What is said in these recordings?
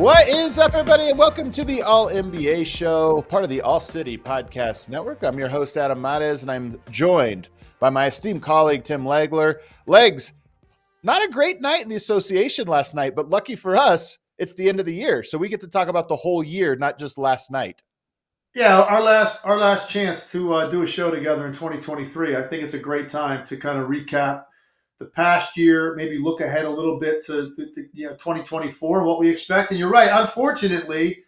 What is up, everybody, and welcome to the All NBA Show, part of the All City Podcast Network. I'm your host, Adam Mares, and I'm joined by my esteemed colleague, Tim Legler. Legs, not a great night in the association last night, but lucky for us, it's the end of the year. So we get to talk about the whole year, not just last night. Yeah, our last our last chance to uh, do a show together in 2023. I think it's a great time to kind of recap the past year, maybe look ahead a little bit to, to, to you know 2024, what we expect. And you're right, unfortunately,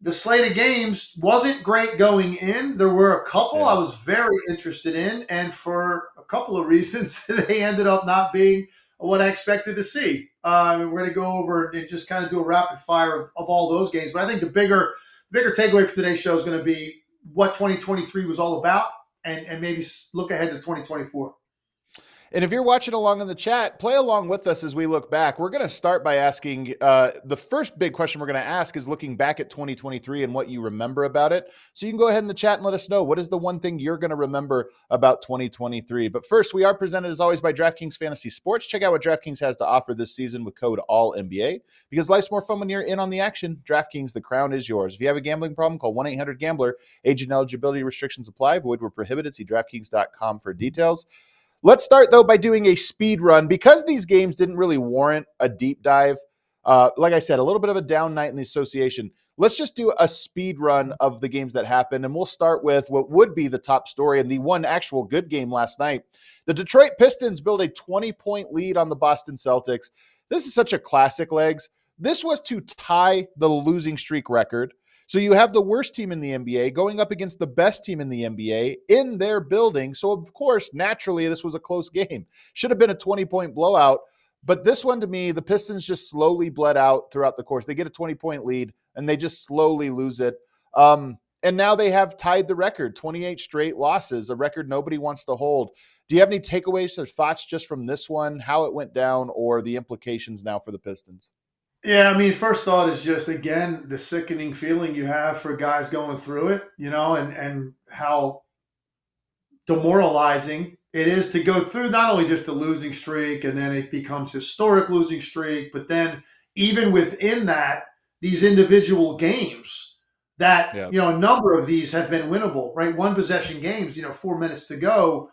the slate of games wasn't great going in. There were a couple yeah. I was very interested in, and for a couple of reasons, they ended up not being what I expected to see. Uh, we're going to go over and just kind of do a rapid fire of, of all those games. But I think the bigger bigger takeaway for today's show is going to be what 2023 was all about and, and maybe look ahead to 2024. And if you're watching along in the chat, play along with us as we look back. We're going to start by asking uh, the first big question we're going to ask is looking back at 2023 and what you remember about it. So you can go ahead in the chat and let us know what is the one thing you're going to remember about 2023. But first, we are presented as always by DraftKings Fantasy Sports. Check out what DraftKings has to offer this season with code All NBA because life's more fun when you're in on the action. DraftKings, the crown is yours. If you have a gambling problem, call 1 800 Gambler. Age and eligibility restrictions apply. Void where prohibited. See DraftKings.com for details. Let's start though by doing a speed run because these games didn't really warrant a deep dive. Uh, like I said, a little bit of a down night in the association. Let's just do a speed run of the games that happened, and we'll start with what would be the top story and the one actual good game last night. The Detroit Pistons build a 20 point lead on the Boston Celtics. This is such a classic, legs. This was to tie the losing streak record. So you have the worst team in the NBA going up against the best team in the NBA in their building. So, of course, naturally, this was a close game. Should have been a 20 point blowout. But this one to me, the Pistons just slowly bled out throughout the course. They get a 20 point lead and they just slowly lose it. Um, and now they have tied the record 28 straight losses, a record nobody wants to hold. Do you have any takeaways or thoughts just from this one, how it went down, or the implications now for the Pistons? Yeah, I mean, first thought is just again the sickening feeling you have for guys going through it, you know, and and how demoralizing it is to go through not only just a losing streak and then it becomes historic losing streak, but then even within that, these individual games that you know a number of these have been winnable, right? One possession games, you know, four minutes to go,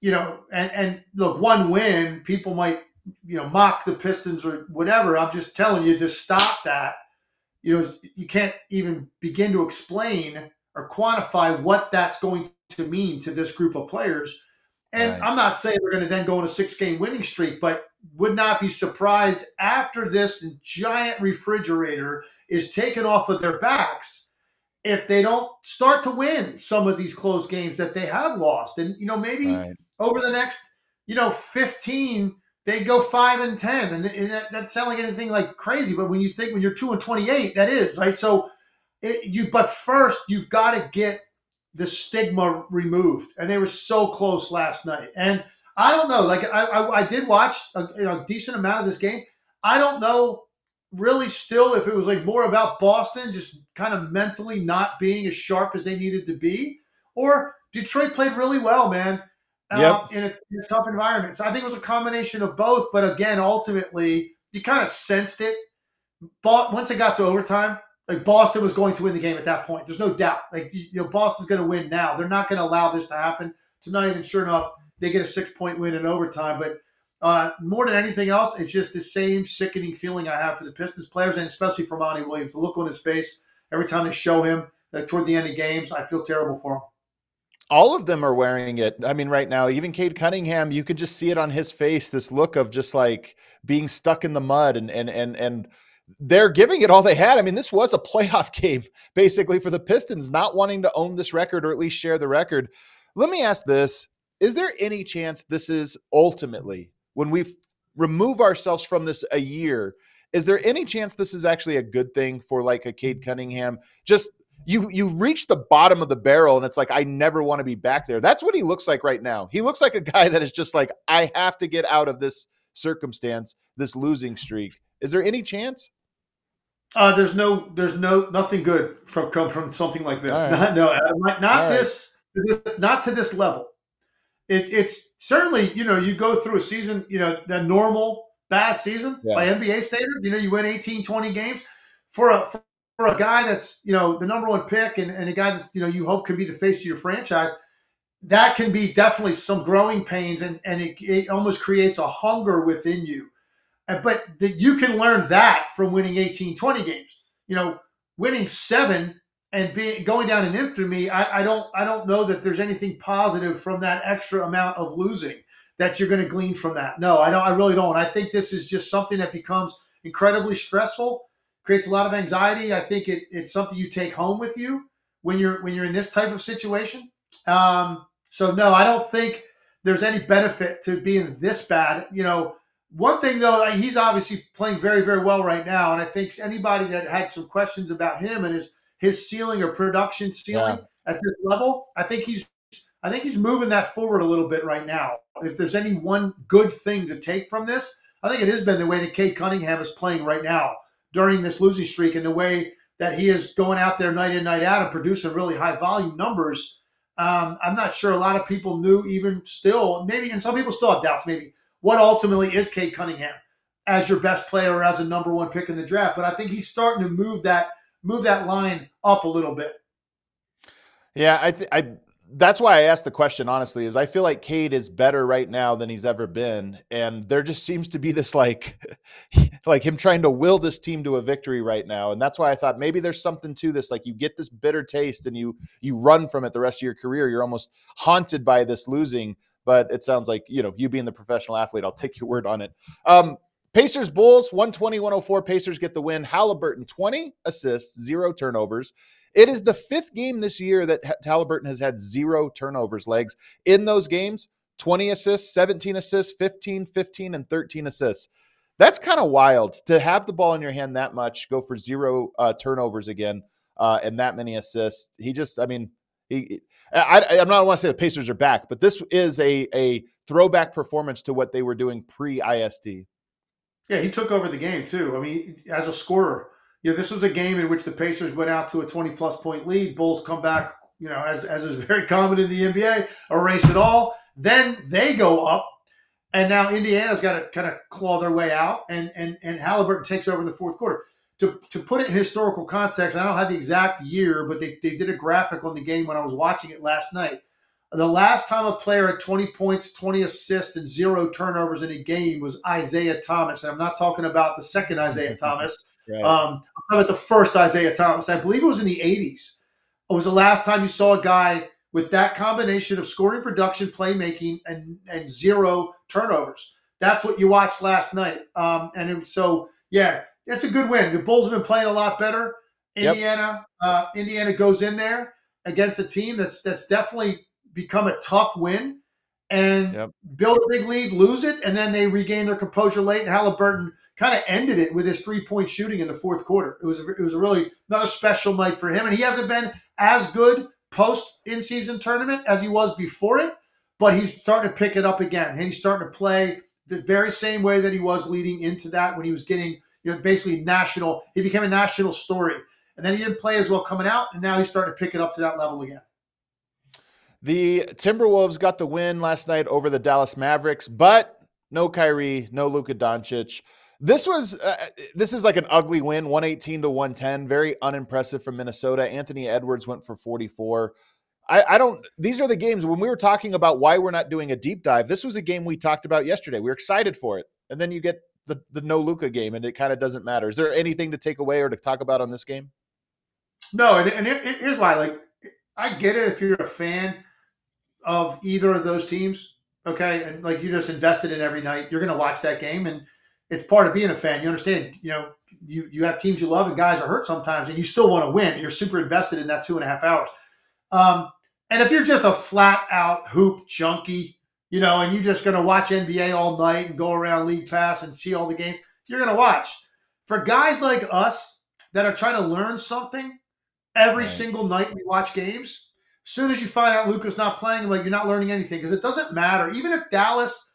you know, and and look, one win, people might you know mock the Pistons or whatever. I'm just telling you to stop that. You know, you can't even begin to explain or quantify what that's going to mean to this group of players. And right. I'm not saying they're going to then go on a six game winning streak, but would not be surprised after this giant refrigerator is taken off of their backs if they don't start to win some of these close games that they have lost. And, you know, maybe right. over the next, you know, 15, they go five and ten, and, and that, that sounds like anything like crazy. But when you think when you're two and twenty eight, that is right. So it, you, but first you've got to get the stigma removed, and they were so close last night. And I don't know, like I, I, I did watch a you know, decent amount of this game. I don't know really still if it was like more about Boston just kind of mentally not being as sharp as they needed to be, or Detroit played really well, man yep. Um, in, a, in, a, tough environment. So I think it was a combination of both. But again, ultimately, you kind of sensed it. But once it got to overtime, like Boston was going to win the game at that point. There's no doubt. Like you know, Boston's going to win now. They're not going to allow this to happen tonight. And sure enough, they get a six point win in overtime. But uh, more than anything else, it's just the same sickening feeling I have for the Pistons players, and especially for Monty Williams. The look on his face every time they show him uh, toward the end of games, I feel terrible for him. All of them are wearing it. I mean, right now, even Cade Cunningham, you could just see it on his face. This look of just like being stuck in the mud, and and and and they're giving it all they had. I mean, this was a playoff game basically for the Pistons, not wanting to own this record or at least share the record. Let me ask this: Is there any chance this is ultimately when we remove ourselves from this a year, is there any chance this is actually a good thing for like a Cade Cunningham? Just you you reach the bottom of the barrel and it's like I never want to be back there. That's what he looks like right now. He looks like a guy that is just like I have to get out of this circumstance, this losing streak. Is there any chance? Uh, there's no, there's no, nothing good from come from something like this. Right. Not, no, not, not this, this, not to this level it, it's certainly you know you go through a season you know the normal bad season yeah. by NBA standards. You know you win 18, 20 games for a for a guy that's you know the number one pick and, and a guy that's you know you hope can be the face of your franchise. That can be definitely some growing pains and and it, it almost creates a hunger within you. Uh, but that you can learn that from winning 18, 20 games. You know, winning seven and being going down in infamy, I, I don't I don't know that there's anything positive from that extra amount of losing that you're going to glean from that. No, I don't. I really don't. I think this is just something that becomes incredibly stressful, creates a lot of anxiety. I think it, it's something you take home with you when you're when you're in this type of situation. Um, so no, I don't think there's any benefit to being this bad. You know, one thing though, he's obviously playing very very well right now, and I think anybody that had some questions about him and his his ceiling or production ceiling yeah. at this level, I think he's I think he's moving that forward a little bit right now. If there's any one good thing to take from this, I think it has been the way that Cade Cunningham is playing right now during this losing streak and the way that he is going out there night in, night out and producing really high volume numbers. Um, I'm not sure a lot of people knew, even still, maybe, and some people still have doubts, maybe, what ultimately is Cade Cunningham as your best player or as a number one pick in the draft. But I think he's starting to move that move that line up a little bit. Yeah, I, th- I that's why I asked the question honestly is I feel like Cade is better right now than he's ever been and there just seems to be this like like him trying to will this team to a victory right now and that's why I thought maybe there's something to this like you get this bitter taste and you you run from it the rest of your career you're almost haunted by this losing but it sounds like you know you being the professional athlete I'll take your word on it um Pacers Bulls 120 104. Pacers get the win. Halliburton 20 assists, zero turnovers. It is the fifth game this year that Halliburton has had zero turnovers legs. In those games, 20 assists, 17 assists, 15, 15, and 13 assists. That's kind of wild to have the ball in your hand that much, go for zero uh, turnovers again, uh, and that many assists. He just, I mean, he, I, I'm not want to say the Pacers are back, but this is a a throwback performance to what they were doing pre IST. Yeah, he took over the game too. I mean, as a scorer, yeah, this was a game in which the Pacers went out to a 20 plus point lead. Bulls come back, you know, as, as is very common in the NBA, erase it all. Then they go up, and now Indiana's got to kind of claw their way out, and and and Halliburton takes over in the fourth quarter. To, to put it in historical context, I don't have the exact year, but they, they did a graphic on the game when I was watching it last night. The last time a player had 20 points, 20 assists, and zero turnovers in a game was Isiah Thomas. And I'm not talking about the second Isaiah Thomas. Right. Um, I'm talking about the first Isiah Thomas. I believe it was in the 80s. It was the last time you saw a guy with that combination of scoring production, playmaking, and, and zero turnovers. That's what you watched last night. Um, and it, so, yeah, that's a good win. The Bulls have been playing a lot better. Indiana, yep. uh, Indiana goes in there against a team that's that's definitely become a tough win and yep. build a big lead, lose it, and then they regain their composure late. And Halliburton kind of ended it with his three point shooting in the fourth quarter. It was a, it was a really another special night for him, and he hasn't been as good post in season tournament as he was before it, but he's starting to pick it up again, and he's starting to play the very same way that he was leading into that when he was getting you know basically national. He became a national story, and then he didn't play as well coming out, and now he's starting to pick it up to that level again. The Timberwolves got the win last night over the Dallas Mavericks, but no Kyrie, no Luka Doncic. This was uh, this is like an ugly win, 118 to 110. Very unimpressive from Minnesota. Anthony Edwards went for 44. I, I, don't these are the games when we were talking about why we're not doing a deep dive. This was a game we talked about yesterday. We were excited for it. And then you get the, the no Luka game and it kind of doesn't matter. Is there anything to take away or to talk about on this game? No, and, and here's why. Like I get it if you're a fan of either of those teams, okay, and like you just invested in every night, you're going to watch that game, and it's part of being a fan. You understand, you know, you you have teams you love, and guys are hurt sometimes, and you still want to win. You're super invested in that two and a half hours. Um, and if you're just a flat out hoop junkie, you know, and you're just going to watch NBA all night and go around League Pass and see all the games, you're going to watch. For guys like us that are trying to learn something every right. single night we watch games, soon as you find out Luka's not playing, like you're not learning anything because it doesn't matter. Even if Dallas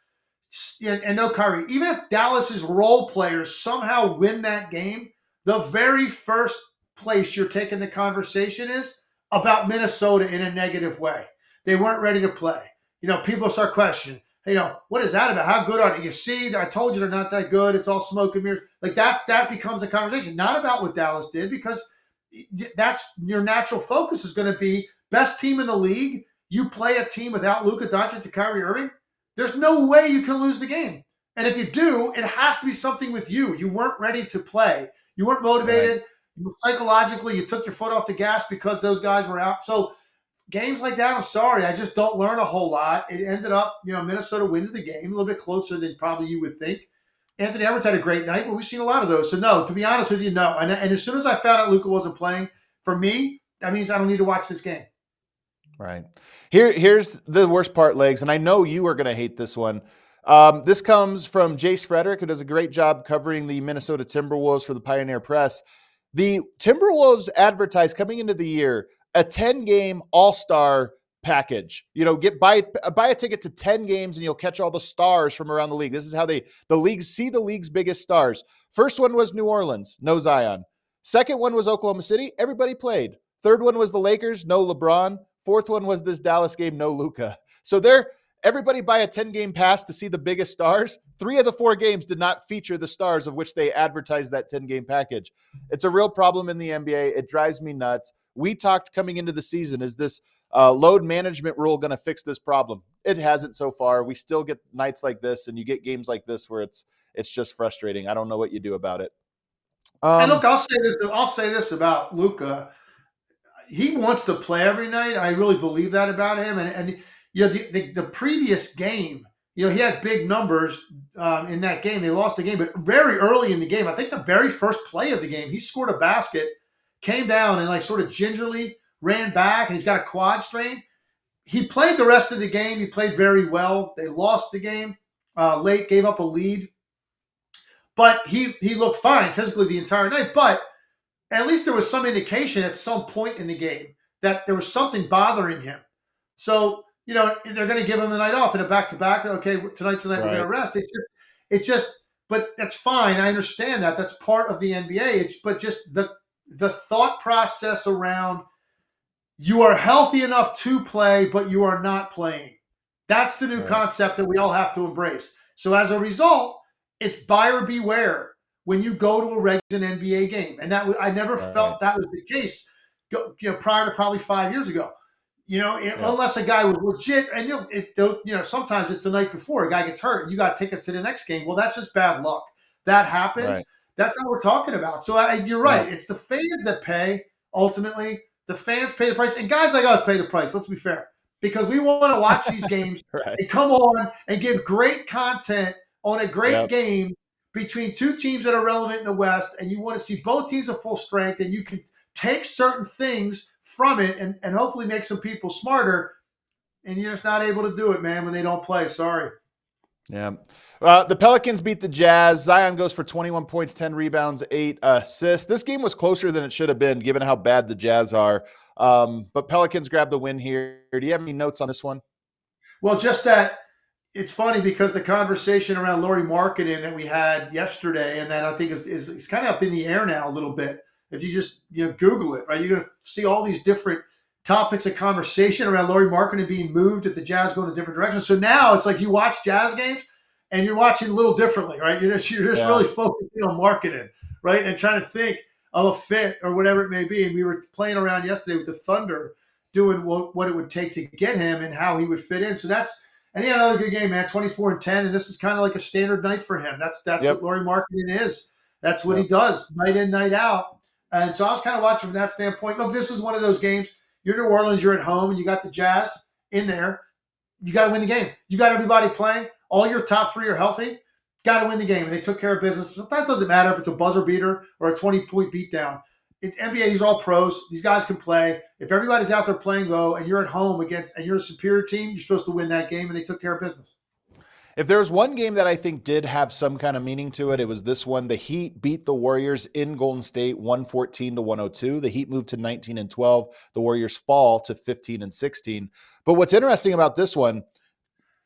and no Kyrie, even if Dallas's role players somehow win that game, the very first place you're taking the conversation is about Minnesota in a negative way. They weren't ready to play. You know, people start questioning, you know, what is that about? How good are they? You see, I told you they're not that good. It's all smoke and mirrors. Like that's that becomes the conversation, not about what Dallas did, because that's your natural focus is going to be best team in the league. You play a team without Luka Doncic and Kyrie Irving. There's no way you can lose the game. And if you do, it has to be something with you. You weren't ready to play. You weren't motivated. Right. Psychologically, you took your foot off the gas because those guys were out. So games like that, I'm sorry, I just don't learn a whole lot. It ended up, you know, Minnesota wins the game a little bit closer than probably you would think. Anthony Edwards had a great night, but we've seen a lot of those. So no, to be honest with you, no. And, and as soon as I found out Luka wasn't playing, for me, that means I don't need to watch this game. Right. Here, here's the worst part, legs, and I know you are going to hate this one. Um, this comes from Jace Frederick, who does a great job covering the Minnesota Timberwolves for the Pioneer Press. The Timberwolves advertised coming into the year a 10 game All Star package. You know, get buy buy a ticket to 10 games and you'll catch all the stars from around the league. This is how they the league see the league's biggest stars. First one was New Orleans, no Zion. Second one was Oklahoma City, everybody played. Third one was the Lakers, no LeBron. Fourth one was this Dallas game, no Luka. So they're everybody buy a 10 game pass to see the biggest stars. Three of the four games did not feature the stars of which they advertised that 10 game package. It's a real problem in the NBA. It drives me nuts. We talked coming into the season is this uh, load management rule going to fix this problem? It hasn't so far. We still get nights like this, and you get games like this where it's it's just frustrating. I don't know what you do about it. Um, and look, I'll say this. I'll say this about Luka. He wants to play every night. I really believe that about him. And and you know the the, the previous game, you know, he had big numbers um, in that game. They lost the game, but very early in the game, I think the very first play of the game, he scored a basket, came down and like sort of gingerly ran back, and he's got a quad strain. He played the rest of the game. He played very well. They lost the game uh, late, gave up a lead, but he he looked fine physically the entire night. But at least there was some indication at some point in the game that there was something bothering him. So you know they're going to give him the night off in a back to back. Okay, tonight's the night right. we're going to rest. It's just, it just, but that's fine. I understand that. That's part of the NBA. It's but just the the thought process around you are healthy enough to play, but you are not playing. That's the new right. concept that we all have to embrace. So as a result, it's buyer beware when you go to a regular NBA game, and that I never right. felt that was the case. You know, prior to probably five years ago, you know, yeah. unless a guy was legit, and you know, it, you know, sometimes it's the night before a guy gets hurt, and you got tickets to the next game. Well, that's just bad luck. That happens. Right. That's not what we're talking about. So I, you're right. It's the fans that pay ultimately the fans pay the price, and guys like us pay the price. Let's be fair, because we want to watch these games right. and come on and give great content on a great yep. game between two teams that are relevant in the West, and you want to see both teams at full strength, and you can take certain things from it and, and hopefully make some people smarter. And you're just not able to do it, man, when they don't play. Sorry. Yeah. Uh, the Pelicans beat the Jazz. Zion goes for 21 points, 10 rebounds, eight assists. This game was closer than it should have been, given how bad the Jazz are. Um, but Pelicans grab the win here. Do you have any notes on this one? Well, just that it's funny because the conversation around Lauri Markkanen that we had yesterday, and that I think is, is, is kind of up in the air now a little bit. If you just you know Google it, right, you're going to see all these different topics of conversation around Lauri Markkanen being moved if the Jazz go in a different direction. So now it's like you watch Jazz games and you're watching a little differently, right? You're just you're just yeah. really focusing on Markkanen, right, and trying to think of a fit or whatever it may be. And we were playing around yesterday with the Thunder, doing what, what it would take to get him and how he would fit in. So that's and he had another good game, man. Twenty four and ten, and this is kind of like a standard night for him. That's that's yep. what Lauri Markkanen is. That's what yep. he does, night in, night out. And so I was kind of watching from that standpoint. Look, this is one of those games. You're New Orleans, you're at home, and you got the Jazz in there. You got to win the game. You got everybody playing. All your top three are healthy. Got to win the game. And they took care of business. That doesn't matter if it's a buzzer beater or a 20 point beatdown. In NBA, are all pros. These guys can play. If everybody's out there playing though, and you're at home against and you're a superior team, you're supposed to win that game. And they took care of business. If there's one game that I think did have some kind of meaning to it, it was this one. The Heat beat the Warriors in Golden State 114 to 102. The Heat moved to 19 and 12. The Warriors fall to 15 and 16. But what's interesting about this one,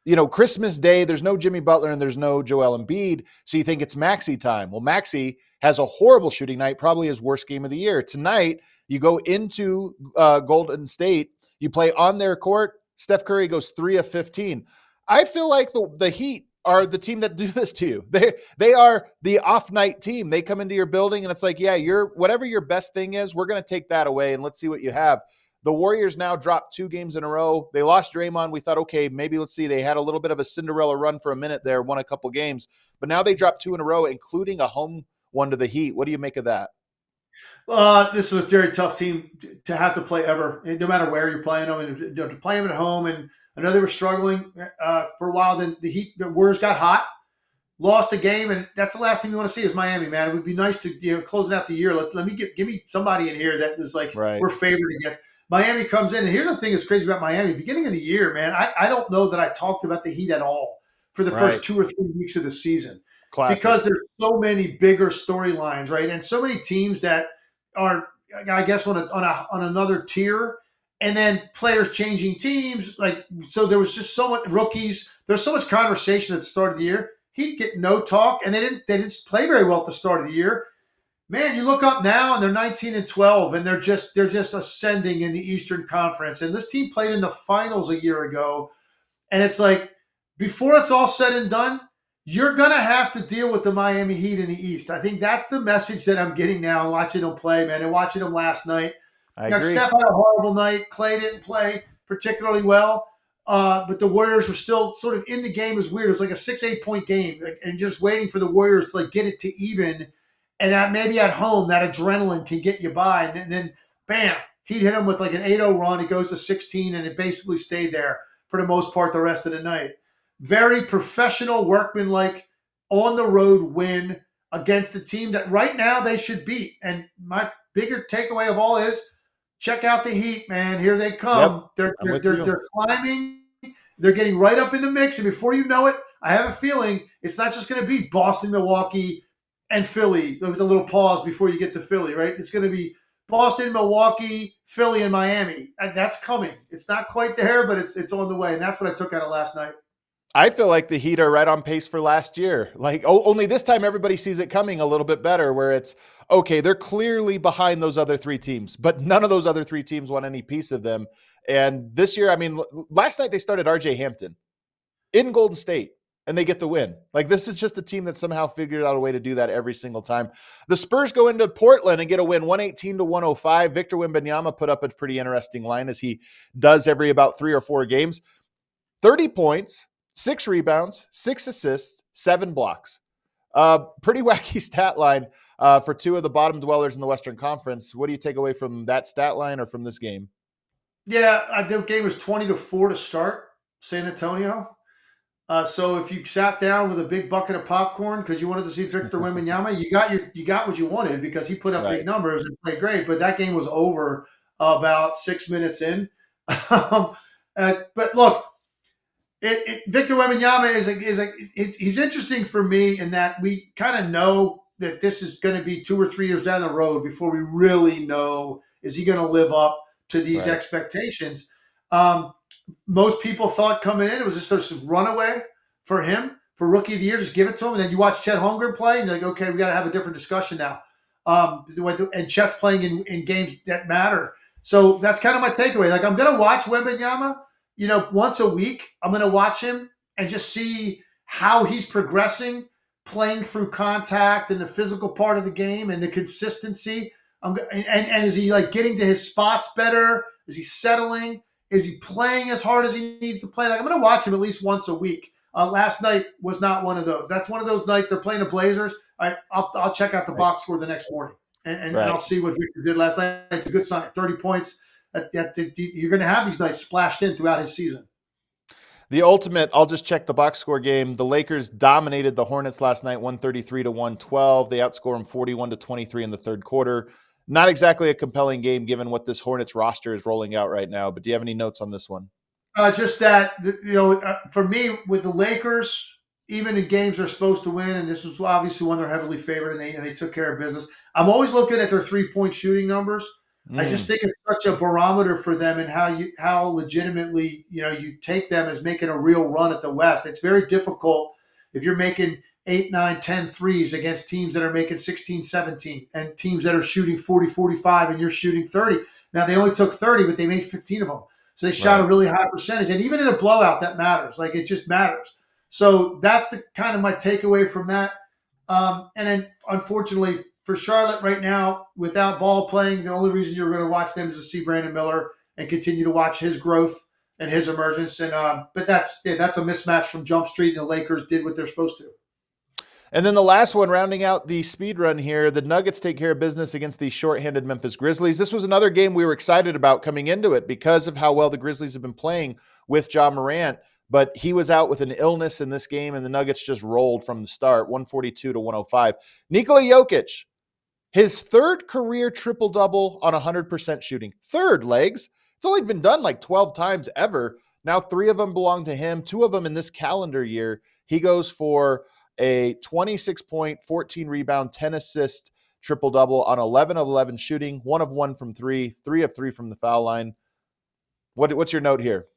you know, Christmas Day, there's no Jimmy Butler and there's no Joel Embiid. So you think it's Maxey time. Well, Maxey has a horrible shooting night, probably his worst game of the year. Tonight, you go into uh, Golden State, you play on their court. Steph Curry goes three of 15. I feel like the the Heat are the team that do this to you. They they are the off night team. They come into your building and it's like, yeah, you're whatever your best thing is, we're going to take that away and let's see what you have. The Warriors now dropped two games in a row. They lost Draymond. We thought, okay, maybe let's see. They had a little bit of a Cinderella run for a minute there, won a couple games, but now they dropped two in a row, including a home one to the Heat. What do you make of that? Uh, this is a very tough team to have to play ever, no matter where you're playing them, and you know, to play them at home and I know they were struggling uh, for a while. Then the Heat, the Warriors got hot, lost a game, and that's the last thing you want to see is Miami, man. It would be nice to you know closing out the year. Let, let me get give me somebody in here that is like right. we're favored against. Miami comes in, and here's the thing that's crazy about Miami. Beginning of the year, man, I, I don't know that I talked about the Heat at all for the right. first two or three weeks of the season. Classic. Because there's so many bigger storylines, right? And so many teams that are, I guess, on a, on a on another tier and then players changing teams. Like so, there was just so much rookies. There's so much conversation at the start of the year. He'd get no talk, and they didn't they didn't play very well at the start of the year. Man, you look up now, and they're 19 and 12, and they're just they're just ascending in the Eastern Conference. And this team played in the finals a year ago, and it's like before it's all said and done, you're gonna have to deal with the Miami Heat in the East. I think that's the message that I'm getting now, watching them play, man, and watching them last night I now, agree. Steph had a horrible night. Klay didn't play particularly well, uh, but the Warriors were still sort of in the game. It was weird. It was like a six, eight point game, and just waiting for the Warriors to like get it to even. And at, maybe at home, that adrenaline can get you by. And then, and then bam, he'd hit him with like an 8 0 run. It goes to 16, and it basically stayed there for the most part the rest of the night. Very professional, workmanlike, on the road win against a team that right now they should beat. And my bigger takeaway of all is check out the Heat, man. Here they come. Yep. They're they're, they're, they're, climbing. They're getting right up in the mix, and before you know it, I have a feeling it's not just going to be Boston, Milwaukee, and Philly with a little pause before you get to Philly, right? It's going to be Boston, Milwaukee, Philly, and Miami. And that's coming. It's not quite there, but it's it's on the way, and that's what I took out of last night. I feel like the Heat are right on pace for last year. Like, oh, only this time everybody sees it coming a little bit better, where it's okay, they're clearly behind those other three teams, but none of those other three teams want any piece of them. And this year, I mean, last night they started RJ Hampton in Golden State and they get the win. Like, this is just a team that somehow figured out a way to do that every single time. The Spurs go into Portland and get a win 118 to 105. Victor Wembanyama put up a pretty interesting line as he does every about three or four games 30 points six rebounds, six assists, seven blocks. Uh, pretty wacky stat line uh, for two of the bottom dwellers in the Western Conference. What do you take away from that stat line or from this game? Yeah, the game was twenty to four to start San Antonio. Uh, so if you sat down with a big bucket of popcorn because you wanted to see Victor Wembanyama, you got your you got what you wanted because he put up right. big numbers and played great. But that game was over about six minutes in. um, uh, but look, it, it, Victor Wembanyama is a, is a it, he's interesting for me in that we kind of know that this is going to be two or three years down the road before we really know is he going to live up to these right. expectations. Um, most people thought coming in it was just sort of runaway for him for rookie of the year. Just give it to him, and then you watch Chet Holmgren play, and you're like, okay, we got to have a different discussion now. Um, and Chet's playing in, in games that matter. So that's kind of my takeaway. Like I'm to watch Wembanyama – you know, once a week, I'm to watch him and just see how he's progressing, playing through contact and the physical part of the game and the consistency. Um, and, and is he like getting to his spots better? Is he settling? Is he playing as hard as he needs to play? Like I'm going to watch him at least once a week. Uh, last night was not one of those. That's one of those nights they're playing the Blazers. I, I'll, I'll check out the box score the next morning and, and, right. and, I'll see what Victor did last night. It's a good sign. 30 points. That, that, that, you're going to have these nights splashed in throughout his season. The ultimate, I'll just check the box score game. The Lakers dominated the Hornets last night, 133 to 112. They outscored them 41 to 23 in the third quarter. Not exactly a compelling game given what this Hornets roster is rolling out right now. But do you have any notes on this one? Uh, just that you know, uh, for me with the Lakers, even in games they're supposed to win, and this was obviously one they're heavily favored, and they and they took care of business. I'm always looking at their three point shooting numbers. Mm. I just mm. think it's such a barometer for them and how you how legitimately you know you take them as making a real run at the West. It's very difficult if you're making 8, 9, 10 threes against teams that are making 16, 17 and teams that are shooting 40, 45 and you're shooting 30. Now they only took 30, but they made 15 of them. So they shot right. a really high percentage. And even in a blowout, that matters. Like it just matters. So that's the kind of my takeaway from that. Um, and then unfortunately, for Charlotte right now, without ball playing, the only reason you're going to watch them is to see Brandon Miller and continue to watch his growth and his emergence. And um, but that's yeah, that's a mismatch from Jump Street, and the Lakers did what they're supposed to. And then the last one, rounding out the speed run here, the Nuggets take care of business against the shorthanded Memphis Grizzlies. This was another game we were excited about coming into it because of how well the Grizzlies have been playing with Ja Morant. But he was out with an illness in this game, and the Nuggets just rolled from the start, 142 to 105. Nikola Jokic, his third career triple double on 100% shooting. Third legs. It's only been done like 12 times ever. Now, three of them belong to him, two of them in this calendar year. He goes for a 26 point, 14 rebound, 10 assist triple double on 11 of 11 shooting, one of one from three, three of three from the foul line. What, what's your note here?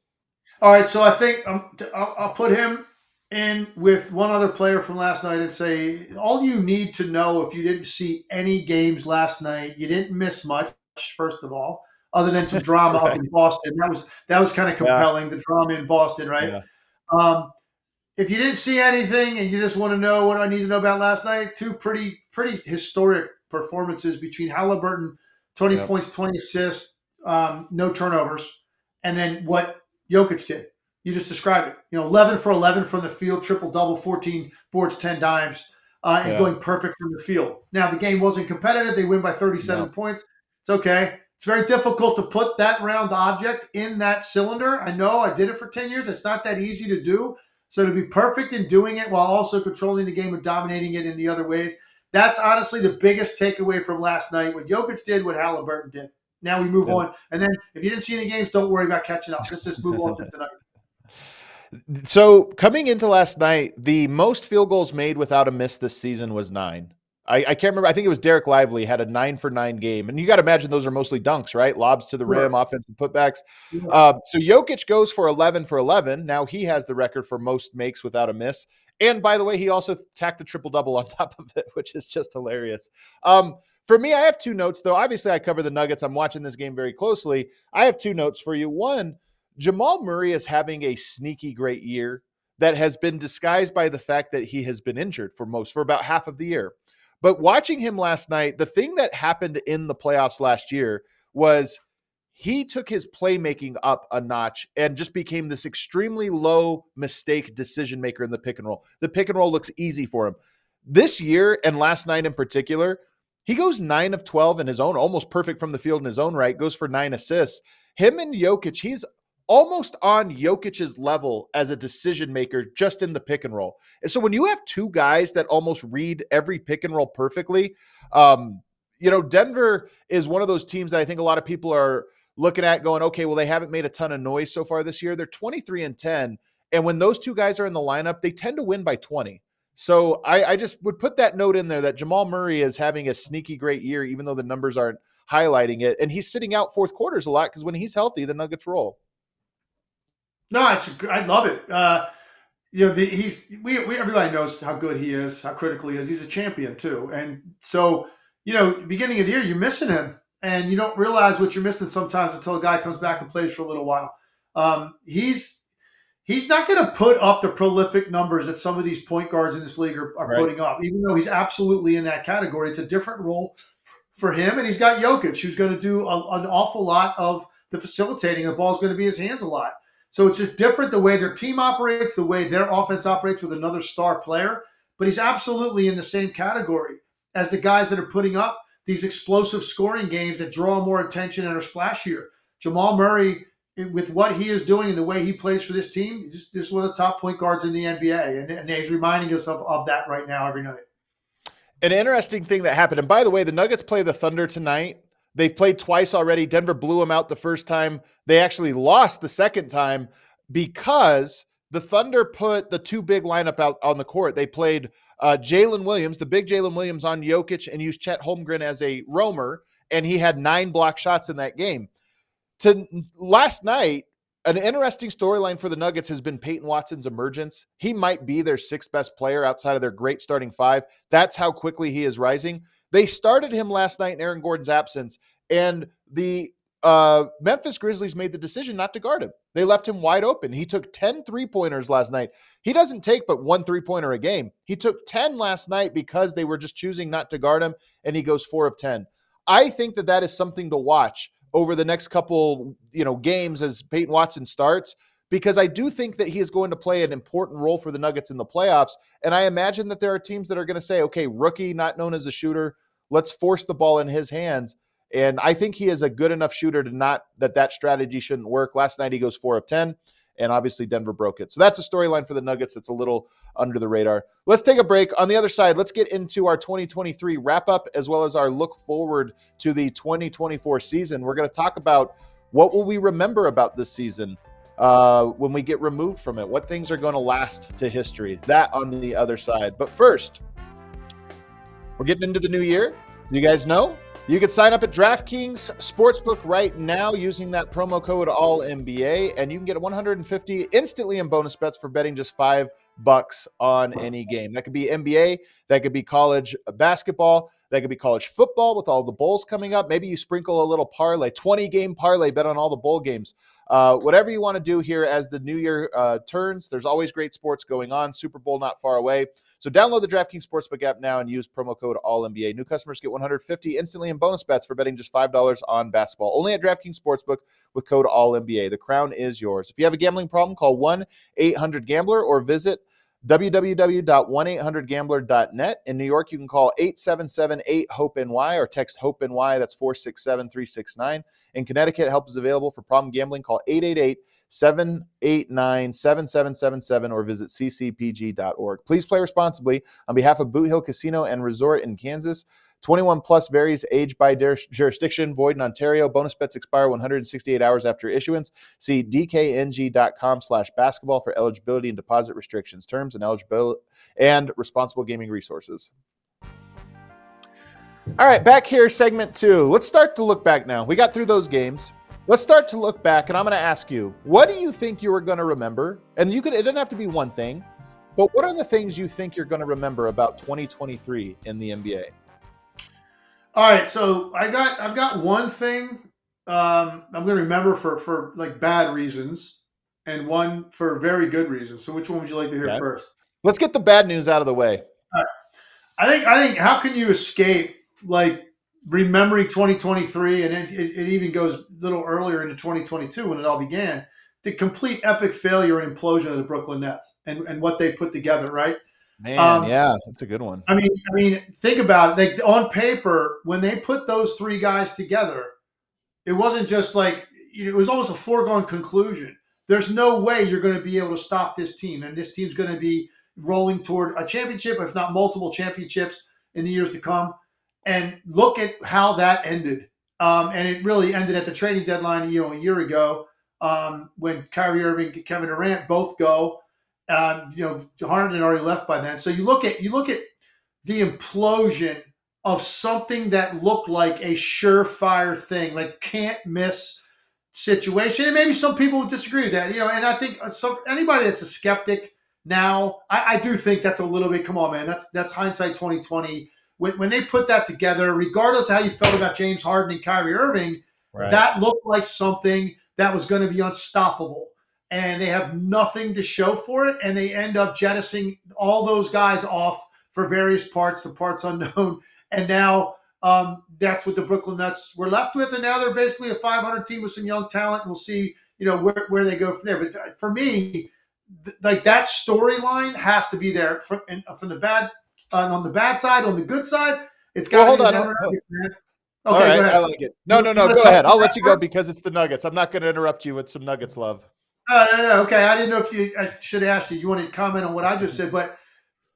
All right, so I think um, I'll, I'll put him in with one other player from last night and say all you need to know if you didn't see any games last night, you didn't miss much. First of all, other than some drama right. up in Boston, that was that was kind of compelling. Yeah. The drama in Boston, right? Yeah. Um, if you didn't see anything and you just want to know what I need to know about last night, two pretty pretty historic performances between Halliburton, twenty yep. points, twenty assists, um, no turnovers, and then what Jokic did. You just described it. You know, 11 for 11 from the field, triple double, 14 boards, 10 dimes, uh, and yeah. going perfect from the field. Now, the game wasn't competitive. They win by 37 no. points. It's okay. It's very difficult to put that round object in that cylinder. I know I did it for 10 years. It's not that easy to do. So to be perfect in doing it while also controlling the game and dominating it in the other ways, that's honestly the biggest takeaway from last night. What Jokic did, what Halliburton did. Now we move yeah. on. And then if you didn't see any games, don't worry about catching up. Let's just move on to tonight. So coming into last night, the most field goals made without a miss this season was nine. I, I can't remember. I think it was Dereck Lively had a nine for nine game, and you got to imagine those are mostly dunks, right? Lobs to the rim, offensive putbacks. Yeah. Uh, so Jokic goes for eleven for eleven. Now he has the record for most makes without a miss. And by the way, he also tacked a triple double on top of it, which is just hilarious. Um, for me, I have two notes though. Obviously, I cover the Nuggets. I'm watching this game very closely. I have two notes for you. One Jamal Murray is having a sneaky great year that has been disguised by the fact that he has been injured for most for about half of the year. But watching him last night, the thing that happened in the playoffs last year was he took his playmaking up a notch and just became this extremely low mistake decision maker in the pick and roll. The pick and roll looks easy for him. This year and last night in particular, he goes 9 of 12 in his own, almost perfect from the field in his own right, goes for 9 assists. Him and Jokic, he's almost on Jokic's level as a decision maker just in the pick and roll. And so when you have two guys that almost read every pick and roll perfectly, um, you know, Denver is one of those teams that I think a lot of people are looking at going, okay, well, they haven't made a ton of noise so far this year. They're 23 and 10. And when those two guys are in the lineup, they tend to win by 20. So I, I just would put that note in there that Jamal Murray is having a sneaky great year, even though the numbers aren't highlighting it. And he's sitting out fourth quarters a lot because when he's healthy, the Nuggets roll. No, it's I love it. Uh, you know, the, he's we, we everybody knows how good he is, how critical he is. He's a champion too, and so you know, beginning of the year, you're missing him, and you don't realize what you're missing sometimes until a guy comes back and plays for a little while. Um, he's he's not going to put up the prolific numbers that some of these point guards in this league are, are right. putting up, even though he's absolutely in that category. It's a different role for him. And he's got Jokic, who's going to do a, an awful lot of the facilitating. The ball's going to be his hands a lot. So it's just different the way their team operates, the way their offense operates with another star player. But he's absolutely in the same category as the guys that are putting up these explosive scoring games that draw more attention and are splashier. Jamal Murray, with what he is doing and the way he plays for this team, this, is one of the top point guards in the NBA. And, and he's reminding us of, of that right now every night. An interesting thing that happened, and by the way, the Nuggets play the Thunder tonight. They've played twice already. Denver blew them out the first time. They actually lost the second time because the Thunder put the two big lineup out on the court. They played uh, Jalen Williams, the big Jaylin Williams on Jokic, and used Chet Holmgren as a roamer, and he had nine block shots in that game. To last night, an interesting storyline for the Nuggets has been Peyton Watson's emergence. He might be their sixth best player outside of their great starting five. That's how quickly he is rising. They started him last night in Aaron Gordon's absence, and the uh, Memphis Grizzlies made the decision not to guard him. They left him wide open. He took 10 three pointers last night. He doesn't take but one three pointer a game. He took 10 last night because they were just choosing not to guard him, and he goes four of 10. I think that that is something to watch over the next couple, you know, games as Peyton Watson starts because I do think that he is going to play an important role for the Nuggets in the playoffs. And I imagine that there are teams that are going to say, okay, rookie, not known as a shooter, let's force the ball in his hands. And I think he is a good enough shooter to not that that strategy shouldn't work. Last night he goes four of 10 and obviously Denver broke it. So that's a storyline for the Nuggets that's a little under the radar. Let's take a break. On the other side, let's get into our 2023 wrap up as well as our look forward to the 2024 season. We're going to talk about what will we remember about this season uh, when we get removed from it. What things are going to last to history? That on the other side. But first, we're getting into the new year. You guys know you can sign up at DraftKings Sportsbook right now using that promo code ALLNBA, and you can get 150 instantly in bonus bets for betting just five bucks on any game. That could be NBA, that could be college basketball, that could be college football with all the bowls coming up. Maybe you sprinkle a little parlay, 20 game parlay bet on all the bowl games. Uh, whatever you want to do here as the new year uh, turns, there's always great sports going on. Super Bowl not far away. So download the DraftKings Sportsbook app now and use promo code ALLNBA. New customers get 150 instantly in bonus bets for betting just $5 on basketball. Only at DraftKings Sportsbook with code ALLNBA. The crown is yours. If you have a gambling problem, call 1-800-GAMBLER or visit www.1800gambler.net. In New York, you can call 877-8-HOPE-NY or text HOPE-NY. That's 467-369. In Connecticut, help is available for problem gambling. Call 888- 789 7777 or visit ccpg.org. Please play responsibly on behalf of Boot Hill Casino and Resort in Kansas. 21 plus varies age by jurisdiction, void in Ontario. Bonus bets expire 168 hours after issuance. See dkng.com slash basketball for eligibility and deposit restrictions, terms and eligibility and responsible gaming resources. All right, back here, segment two. Let's start to look back now. We got through those games. Let's start to look back, and I'm going to ask you, what do you think you are going to remember? And you could, it doesn't have to be one thing, but what are the things you think you're going to remember about 2023 in the NBA? All right, so I got, I've got one thing um, I'm going to remember for for like bad reasons, and one for very good reasons. So, which one would you like to hear first? Let's get the bad news out of the way. I think, I think, how can you escape like remembering 2023, and it, it, even goes a little earlier into 2022 when it all began, the complete epic failure and implosion of the Brooklyn Nets and, and what they put together, right? Man, um, yeah, that's a good one. I mean, I mean, think about it. Like on paper, when they put those three guys together, it wasn't just like you know, it was almost a foregone conclusion. There's no way you're going to be able to stop this team, and this team's going to be rolling toward a championship, if not multiple championships, in the years to come. And look at how that ended. Um, and it really ended at the trading deadline, you know, a year ago um, when Kyrie Irving, Kevin Durant both go. Uh, you know, Harden had already left by then. So you look at you look at the implosion of something that looked like a surefire thing, like can't miss situation. And maybe some people would disagree with that, you know. And I think uh, some anybody that's a skeptic now, I, I do think that's a little bit. Come on, man, that's that's hindsight twenty twenty when, when they put that together, regardless how you felt about James Harden and Kyrie Irving, right. that looked like something that was going to be unstoppable. And they have nothing to show for it, and they end up jettisoning all those guys off for various parts, the parts unknown, and now um, that's what the Brooklyn Nets were left with, and now they're basically a 500 team with some young talent. And we'll see, you know, where, where they go from there. But uh, for me, th- like that storyline has to be there from, and, uh, from the bad uh, on the bad side, on the good side. It's got well, hold on. Hold, hold. Okay, right, I like it. No, no, no. Go ahead. I'll let you go because it's the Nuggets. I'm not going to interrupt you with some Nuggets love. Uh, no, no, okay. I didn't know if you. I should ask you. You want to comment on what I just said, but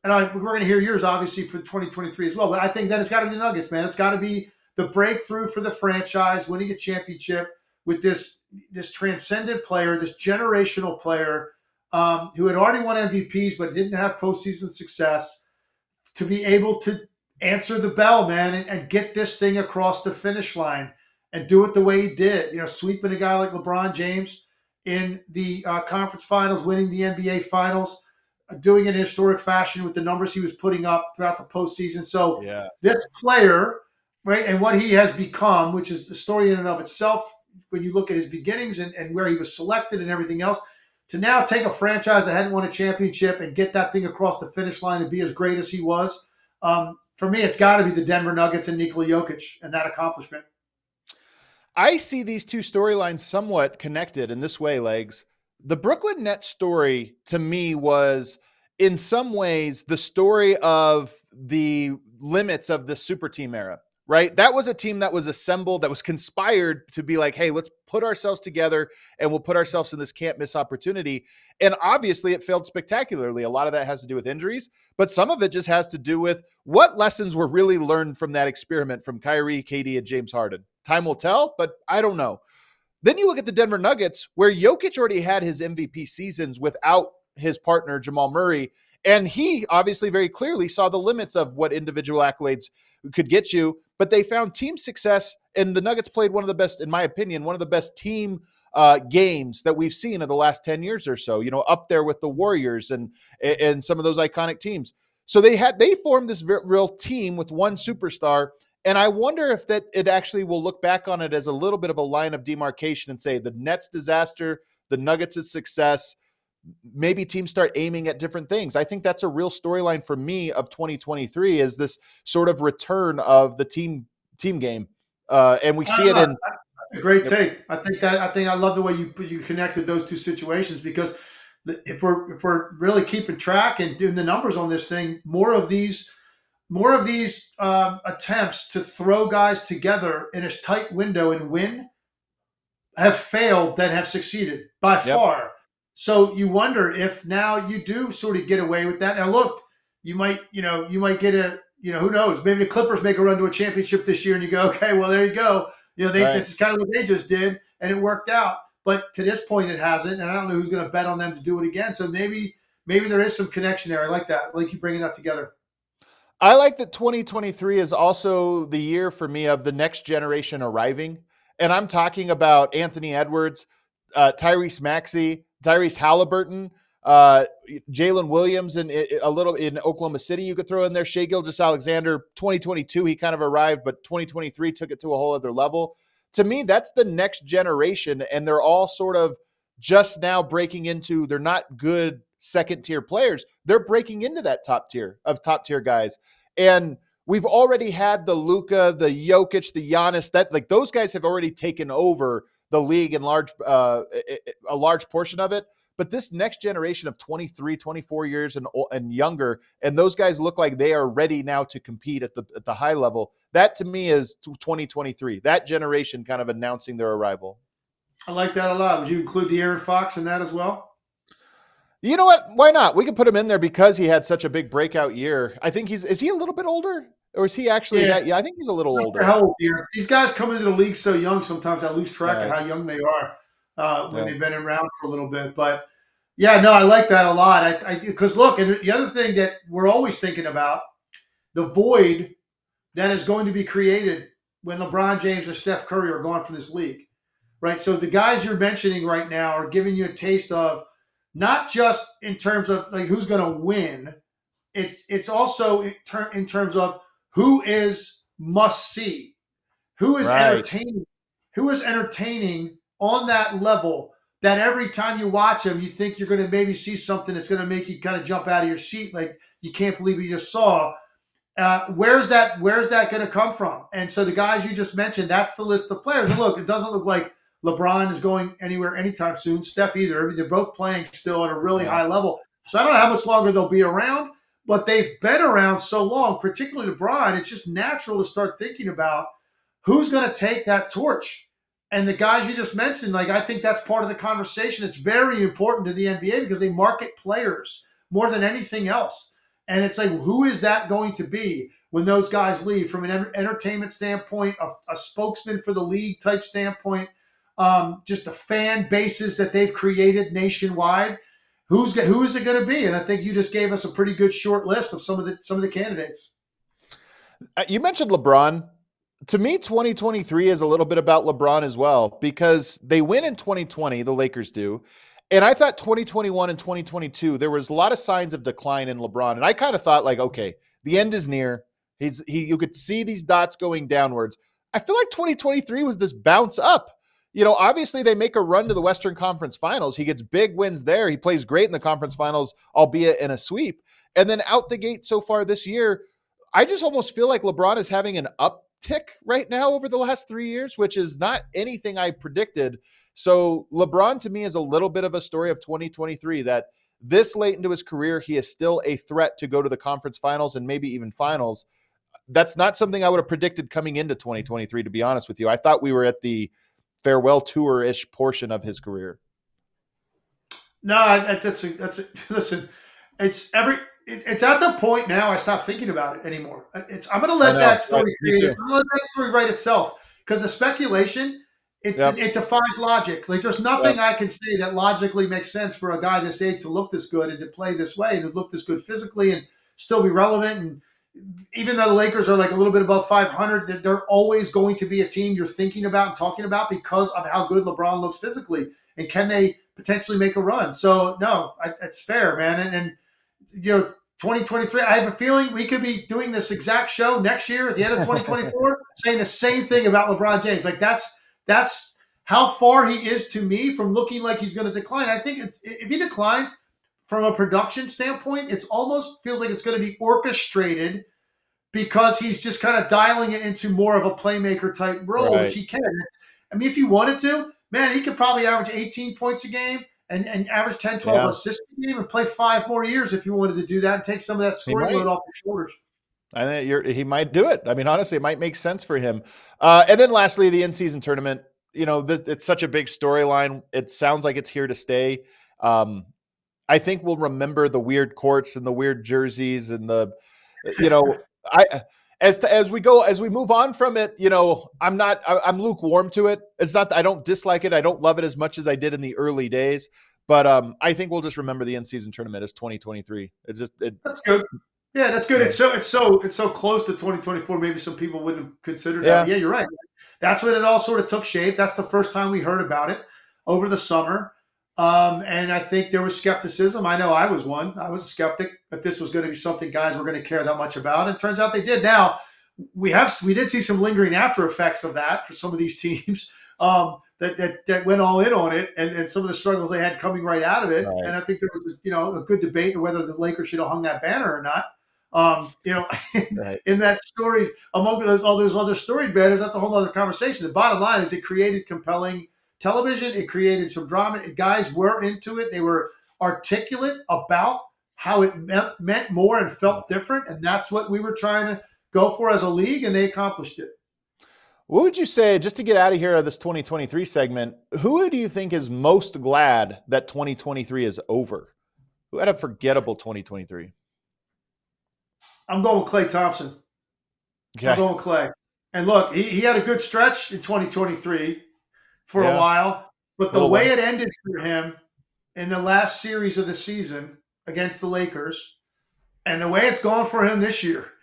and I, we're going to hear yours obviously for 2023 as well. But I think that it's got to be the Nuggets, man. It's got to be the breakthrough for the franchise, winning a championship with this this transcendent player, this generational player um, who had already won MVPs but didn't have postseason success, to be able to answer the bell, man, and, and get this thing across the finish line and do it the way he did. You know, sweeping a guy like LeBron James in the uh, conference finals, winning the NBA finals doing it in historic fashion with the numbers he was putting up throughout the postseason. So yeah. this player, right, and what he has become, which is a story in and of itself, when you look at his beginnings and, and where he was selected and everything else, to now take a franchise that hadn't won a championship and get that thing across the finish line and be as great as he was. Um, for me, it's got to be the Denver Nuggets and Nikola Jokic and that accomplishment. I see these two storylines somewhat connected in this way, legs the Brooklyn Nets story to me was in some ways the story of the limits of the super team era, right? That was a team that was assembled, that was conspired to be like, hey, let's put ourselves together and we'll put ourselves in this can't miss opportunity. And obviously, it failed spectacularly. A lot of that has to do with injuries, but some of it just has to do with what lessons were really learned from that experiment from Kyrie, KD, and James Harden. Time will tell, but I don't know. Then you look at the Denver Nuggets, where Jokic already had his MVP seasons without his partner, Jamal Murray. And he obviously very clearly saw the limits of what individual accolades could get you. But they found team success, and the Nuggets played one of the best, in my opinion, one of the best team uh, games that we've seen in the last 10 years or so, you know, up there with the Warriors and and some of those iconic teams. So they had they formed this real team with one superstar and I wonder if that it actually will look back on it as a little bit of a line of demarcation and say the Nets disaster, the Nuggets' success, maybe teams start aiming at different things. I think that's a real storyline for me of 2023 is this sort of return of the team team game. Uh, and we see it in great take. I think that I think I love the way you you connected those two situations because if we're if we're really keeping track and doing the numbers on this thing, more of these more of these um, attempts to throw guys together in a tight window and win have failed than have succeeded by yep. far. So you wonder if now you do sort of get away with that. Now look, you might, you know, you might get a, you know, who knows? Maybe the Clippers make a run to a championship this year, and you go, okay, well there you go. You know, they, right. this is kind of what they just did, and it worked out. But to this point, it hasn't, and I don't know who's going to bet on them to do it again. So maybe, maybe there is some connection there. I like that. I like you bringing that together. I like that 2023 is also the year for me of the next generation arriving. And I'm talking about Anthony Edwards, uh, Tyrese Maxey, Tyrese Halliburton, uh, Jalen Williams, and a little in Oklahoma City. You could throw in there Shai Gilgeous-Alexander. 2022, he kind of arrived, but 2023 took it to a whole other level. To me, that's the next generation, and they're all sort of just now breaking into. They're not good second tier players, they're breaking into that top tier of top tier guys. And we've already had the Luka, the Jokic, the Giannis, that like those guys have already taken over the league in large uh, a large portion of it. But this next generation of 23, 24 years and and younger, and those guys look like they are ready now to compete at the at the high level. That to me is 2023. That generation kind of announcing their arrival. I like that a lot. Would you include De'Aaron Fox in that as well? You know what? Why not? We could put him in there because he had such a big breakout year. I think he's is he a little bit older? Or is he actually yeah. that? Yeah, I think he's a little older. How old here? These guys come into the league so young. Sometimes I lose track right. of how young they are uh, when yeah. they've been around for a little bit. But yeah, no, I like that a lot. I because look, and the other thing that we're always thinking about the void that is going to be created when LeBron James or Steph Curry are gone from this league, right? So the guys you're mentioning right now are giving you a taste of not just in terms of like who's going to win. It's it's also in, ter- in, terms of who is must see, who is right. entertaining, who is entertaining on that level that every time you watch him, you think you're going to maybe see something that's going to make you kind of jump out of your seat, like you can't believe what you just saw. Uh, where's that? Where's that going to come from? And so the guys you just mentioned, that's the list of players. And look, it doesn't look like LeBron is going anywhere anytime soon. Steph either. They're both playing still at a really high level. So I don't know how much longer they'll be around, but they've been around so long, particularly LeBron. It's just natural to start thinking about who's going to take that torch and the guys you just mentioned, like I think that's part of the conversation. It's very important to the NBA because they market players more than anything else. And it's like, who is that going to be when those guys leave from an entertainment standpoint, a, a spokesman for the league type standpoint, um, just the fan bases that they've created nationwide? Who's who is it going to be? And I think you just gave us a pretty good short list of some of the some of the candidates. Uh, you mentioned LeBron to me, 2023 is a little bit about LeBron as well because they win in 2020, the Lakers do. And I thought 2021 and 2022, there was a lot of signs of decline in LeBron. And I kind of thought, like, okay, the end is near. He's he you could see these dots going downwards. I feel like 2023 was this bounce up. You know, obviously they make a run to the Western Conference Finals. He gets big wins there. He plays great in the conference finals, albeit in a sweep. And then out the gate so far this year, I just almost feel like LeBron is having an uptick right now over the last three years, which is not anything I predicted. So LeBron to me is a little bit of a story of 2023 that this late into his career, he is still a threat to go to the conference finals and maybe even finals. That's not something I would have predicted coming into 2023, to be honest with you. I thought we were at the farewell tour ish portion of his career. No, that's a, that's a, listen. It's every it, it's at the point now I stop thinking about it anymore. It's I'm going to let that story create. I'm to let that story write itself because the speculation it, yep. it, it, defies logic. Like there's nothing yep. I can say that logically makes sense for a guy this age to look this good and to play this way and to look this good physically and still be relevant. And even though the Lakers are like a little bit above 500, they're, always going to be a team you're thinking about and talking about because of how good LeBron looks physically. And can they potentially make a run? So no, I, that's fair, man. And, and you know, 2023, I have a feeling we could be doing this exact show next year at the end of 2024, saying the same thing about LeBron James. Like that's that's how far he is to me from looking like he's going to decline. I think if he declines from a production standpoint, it's almost feels like it's going to be orchestrated because he's just kind of dialing it into more of a playmaker type role, right. which he can. I mean, if he wanted to, man, he could probably average 18 points a game and, and average 10, 12 yeah. assists a game and play five more years if you wanted to do that and take some of that scoring load off your shoulders. I think he might do it. I mean, honestly, it might make sense for him. Uh, and then lastly, the in-season tournament. You know, this, it's such a big storyline. It sounds like it's here to stay. Um, I think we'll remember the weird courts and the weird jerseys and the, you know, I as to, as we go as we move on from it. You know, I'm not I, I'm lukewarm to it. It's not I don't dislike it. I don't love it as much as I did in the early days. But um, I think we'll just remember the end season tournament as 2023. It's just it, that's good. Yeah, that's good. It's so it's so it's so close to 2024. Maybe some people wouldn't have considered that. Yeah, you're right. That's when it all sort of took shape. That's the first time we heard about it over the summer. Um, and I think there was skepticism. I know I was one. I was a skeptic that this was going to be something guys were going to care that much about. And it turns out they did. Now we have we did see some lingering after effects of that for some of these teams um, that, that that went all in on it, and, and some of the struggles they had coming right out of it. Right. And I think there was you know a good debate of whether the Lakers should have hung that banner or not. Um, you know, in, right. in that story, among those, all those other storied banners, that's a whole other conversation. The bottom line is it created compelling television. It created some drama. Guys were into it. They were articulate about how it meant, meant more and felt different. And that's what we were trying to go for as a league, and they accomplished it. What would you say, just to get out of here of this 2023 segment, who do you think is most glad that 2023 is over? Who had a forgettable 2023? I'm going with Klay Thompson. Okay. I'm going with Klay. And look, he, he had a good stretch in 2023 for yeah. a while, but the way it ended for him in the last series of the season against the Lakers and the way it's gone for him this year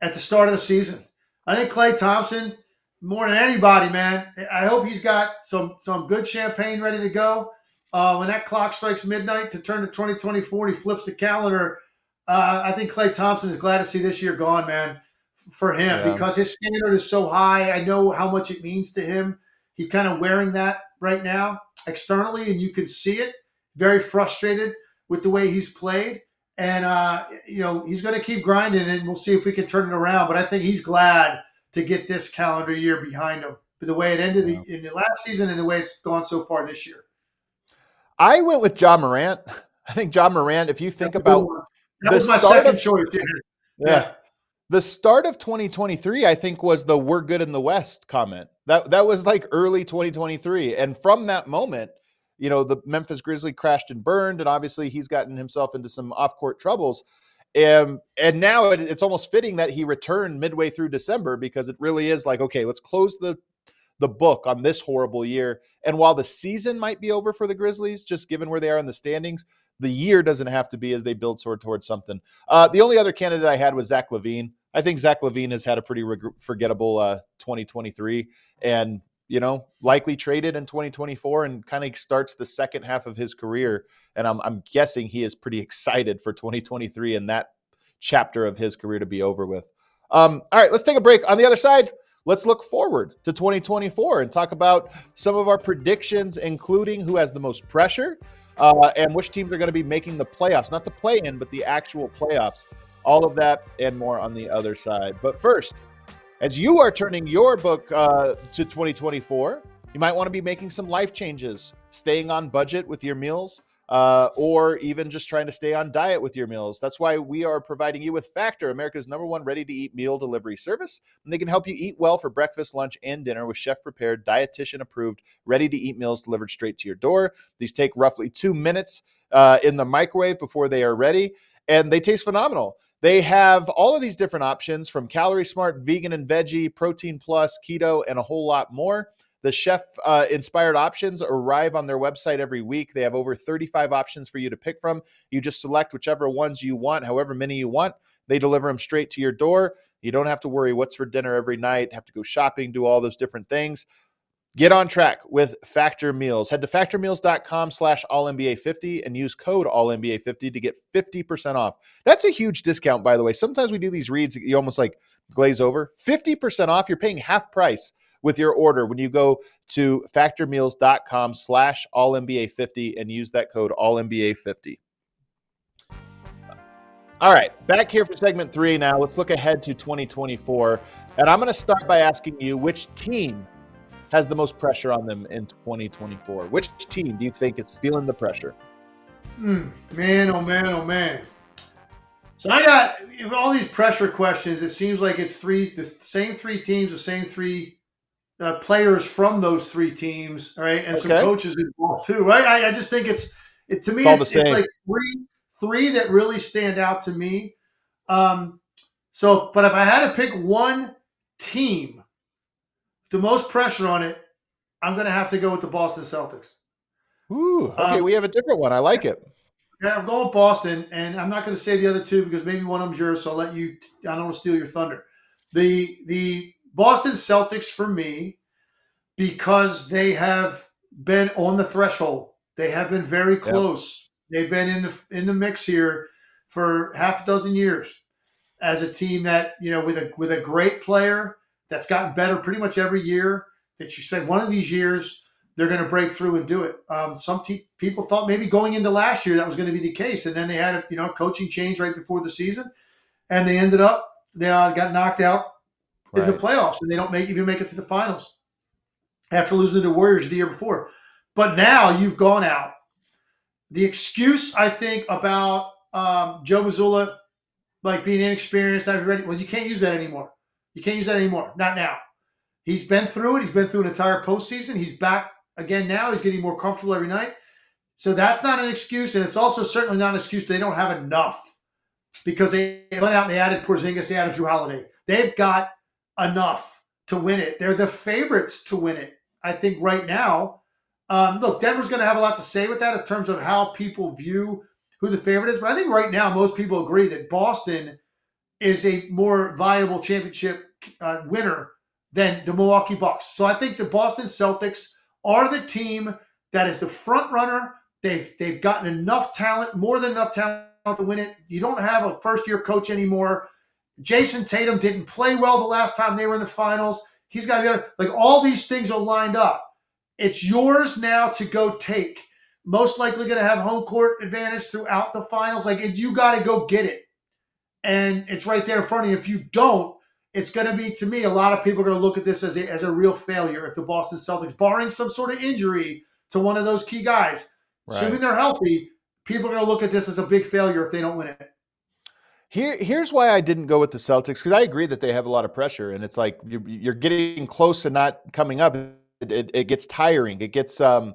at the start of the season, I think Klay Thompson more than anybody, man. I hope he's got some some good champagne ready to go. Uh, when that clock strikes midnight to turn to 2024, he flips the calendar. Uh, I think Klay Thompson is glad to see this year gone, man, for him yeah. because his standard is so high. I know how much it means to him. He's kind of wearing that right now externally, and you can see it. Very frustrated with the way he's played. And, uh, you know, he's going to keep grinding, and we'll see if we can turn it around. But I think he's glad to get this calendar year behind him. But the way it ended yeah. in the last season and the way it's gone so far this year. I went with Ja Morant. I think Ja Morant, if you think That's about that was my second of, choice. Yeah. yeah. The start of 2023, I think, was the we're good in the West comment. That that was like early 2023. And from that moment, you know, the Memphis Grizzly crashed and burned, and obviously he's gotten himself into some off-court troubles. And and now it, it's almost fitting that he returned midway through December because it really is like, okay, let's close the the book on this horrible year. And while the season might be over for the Grizzlies, just given where they are in the standings, the year doesn't have to be as they build toward towards something. Uh, the only other candidate I had was Zach LaVine. I think Zach LaVine has had a pretty reg- forgettable uh, 2023, and you know, likely traded in 2024, and kind of starts the second half of his career. And I'm, I'm guessing he is pretty excited for 2023 and that chapter of his career to be over with. Um, all right, let's take a break. On the other side, let's look forward to 2024 and talk about some of our predictions, including who has the most pressure uh, and which teams are going to be making the playoffs, not the play in, but the actual playoffs. All of that and more on the other side. But first, as you are turning your book uh, to 2024, you might want to be making some life changes, staying on budget with your meals uh, or even just trying to stay on diet with your meals. That's why we are providing you with Factor, America's number one ready to eat meal delivery service. And they can help you eat well for breakfast, lunch, and dinner with chef prepared, dietitian approved, ready to eat meals delivered straight to your door. These take roughly two minutes uh, in the microwave before they are ready, and they taste phenomenal. They have all of these different options from calorie smart, vegan and veggie, protein plus, keto, and a whole lot more. The chef uh, inspired options arrive on their website every week. They have over 35 options for you to pick from. You just select whichever ones you want, however many you want. They deliver them straight to your door. You don't have to worry what's for dinner every night, have to go shopping, do all those different things. Get on track with Factor Meals. Head to factormeals.com slash allNBA50 and use code allNBA50 to get 50% off. That's a huge discount, by the way. Sometimes we do these reads, you almost like glaze over. 50% off, you're paying half price with your order when you go to factormeals.com slash allNBA50 and use that code allNBA50. All right, back here for segment three now. Let's look ahead to 2024. And I'm going to start by asking you which team has the most pressure on them in 2024? Which team do you think is feeling the pressure? Mm, man, oh man, oh man. So I got all these pressure questions. It seems like it's three, the same three teams, the same three uh, players from those three teams, right, and okay. some coaches involved too, right? I, I just think it's it to me it's, it's, it's, like three three that really stand out to me. Um, so, but if I had to pick one team, the most pressure on it, I'm going to have to go with the Boston Celtics. Ooh, okay, um, we have a different one. I like it. Yeah, I'm going Boston, and I'm not going to say the other two because maybe one of them's yours. So I'll let you. I don't want to steal your thunder. The the Boston Celtics for me because they have been on the threshold. They have been very close. Yep. They've been in the in the mix here for half a dozen years as a team that you know with a with a great player that's gotten better pretty much every year. That you say one of these years they're going to break through and do it. Um, some te- people thought maybe going into last year that was going to be the case, and then they had a you know coaching change right before the season, and they ended up they uh, got knocked out right. in the playoffs, and they don't make even make it to the finals after losing to the Warriors the year before. But now you've gone out. The excuse I think about um, Joe Mazzulla, like being inexperienced, not ready. Well, you can't use that anymore. You can't use that anymore. Not now. He's been through it. He's been through an entire postseason. He's back again now. He's getting more comfortable every night. So that's not an excuse, and it's also certainly not an excuse they don't have enough because they went out and they added Porzingis, they added Jrue Holiday. They've got enough to win it. They're the favorites to win it. I think right now. Um, look, Denver's going to have a lot to say with that in terms of how people view who the favorite is. But I think right now most people agree that Boston is a more viable championship uh, winner than the Milwaukee Bucks. So I think the Boston Celtics are the team that is the front runner. They've they've gotten enough talent, more than enough talent to win it. You don't have a first year coach anymore. Jayson Tatum didn't play well the last time they were in the finals. He's got to be like all these things are lined up. It's yours now to go take. Most likely going to have home court advantage throughout the finals. Like you got to go get it, and it's right there in front of you. If you don't, it's going to be to me. A lot of people are going to look at this as a as a real failure if the Boston Celtics, barring some sort of injury to one of those key guys, right. assuming they're healthy, people are going to look at this as a big failure if they don't win it. Here, here's why I didn't go with the Celtics because I agree that they have a lot of pressure, and it's like you're, you're getting close and not coming up. It, it, it gets tiring. It gets um,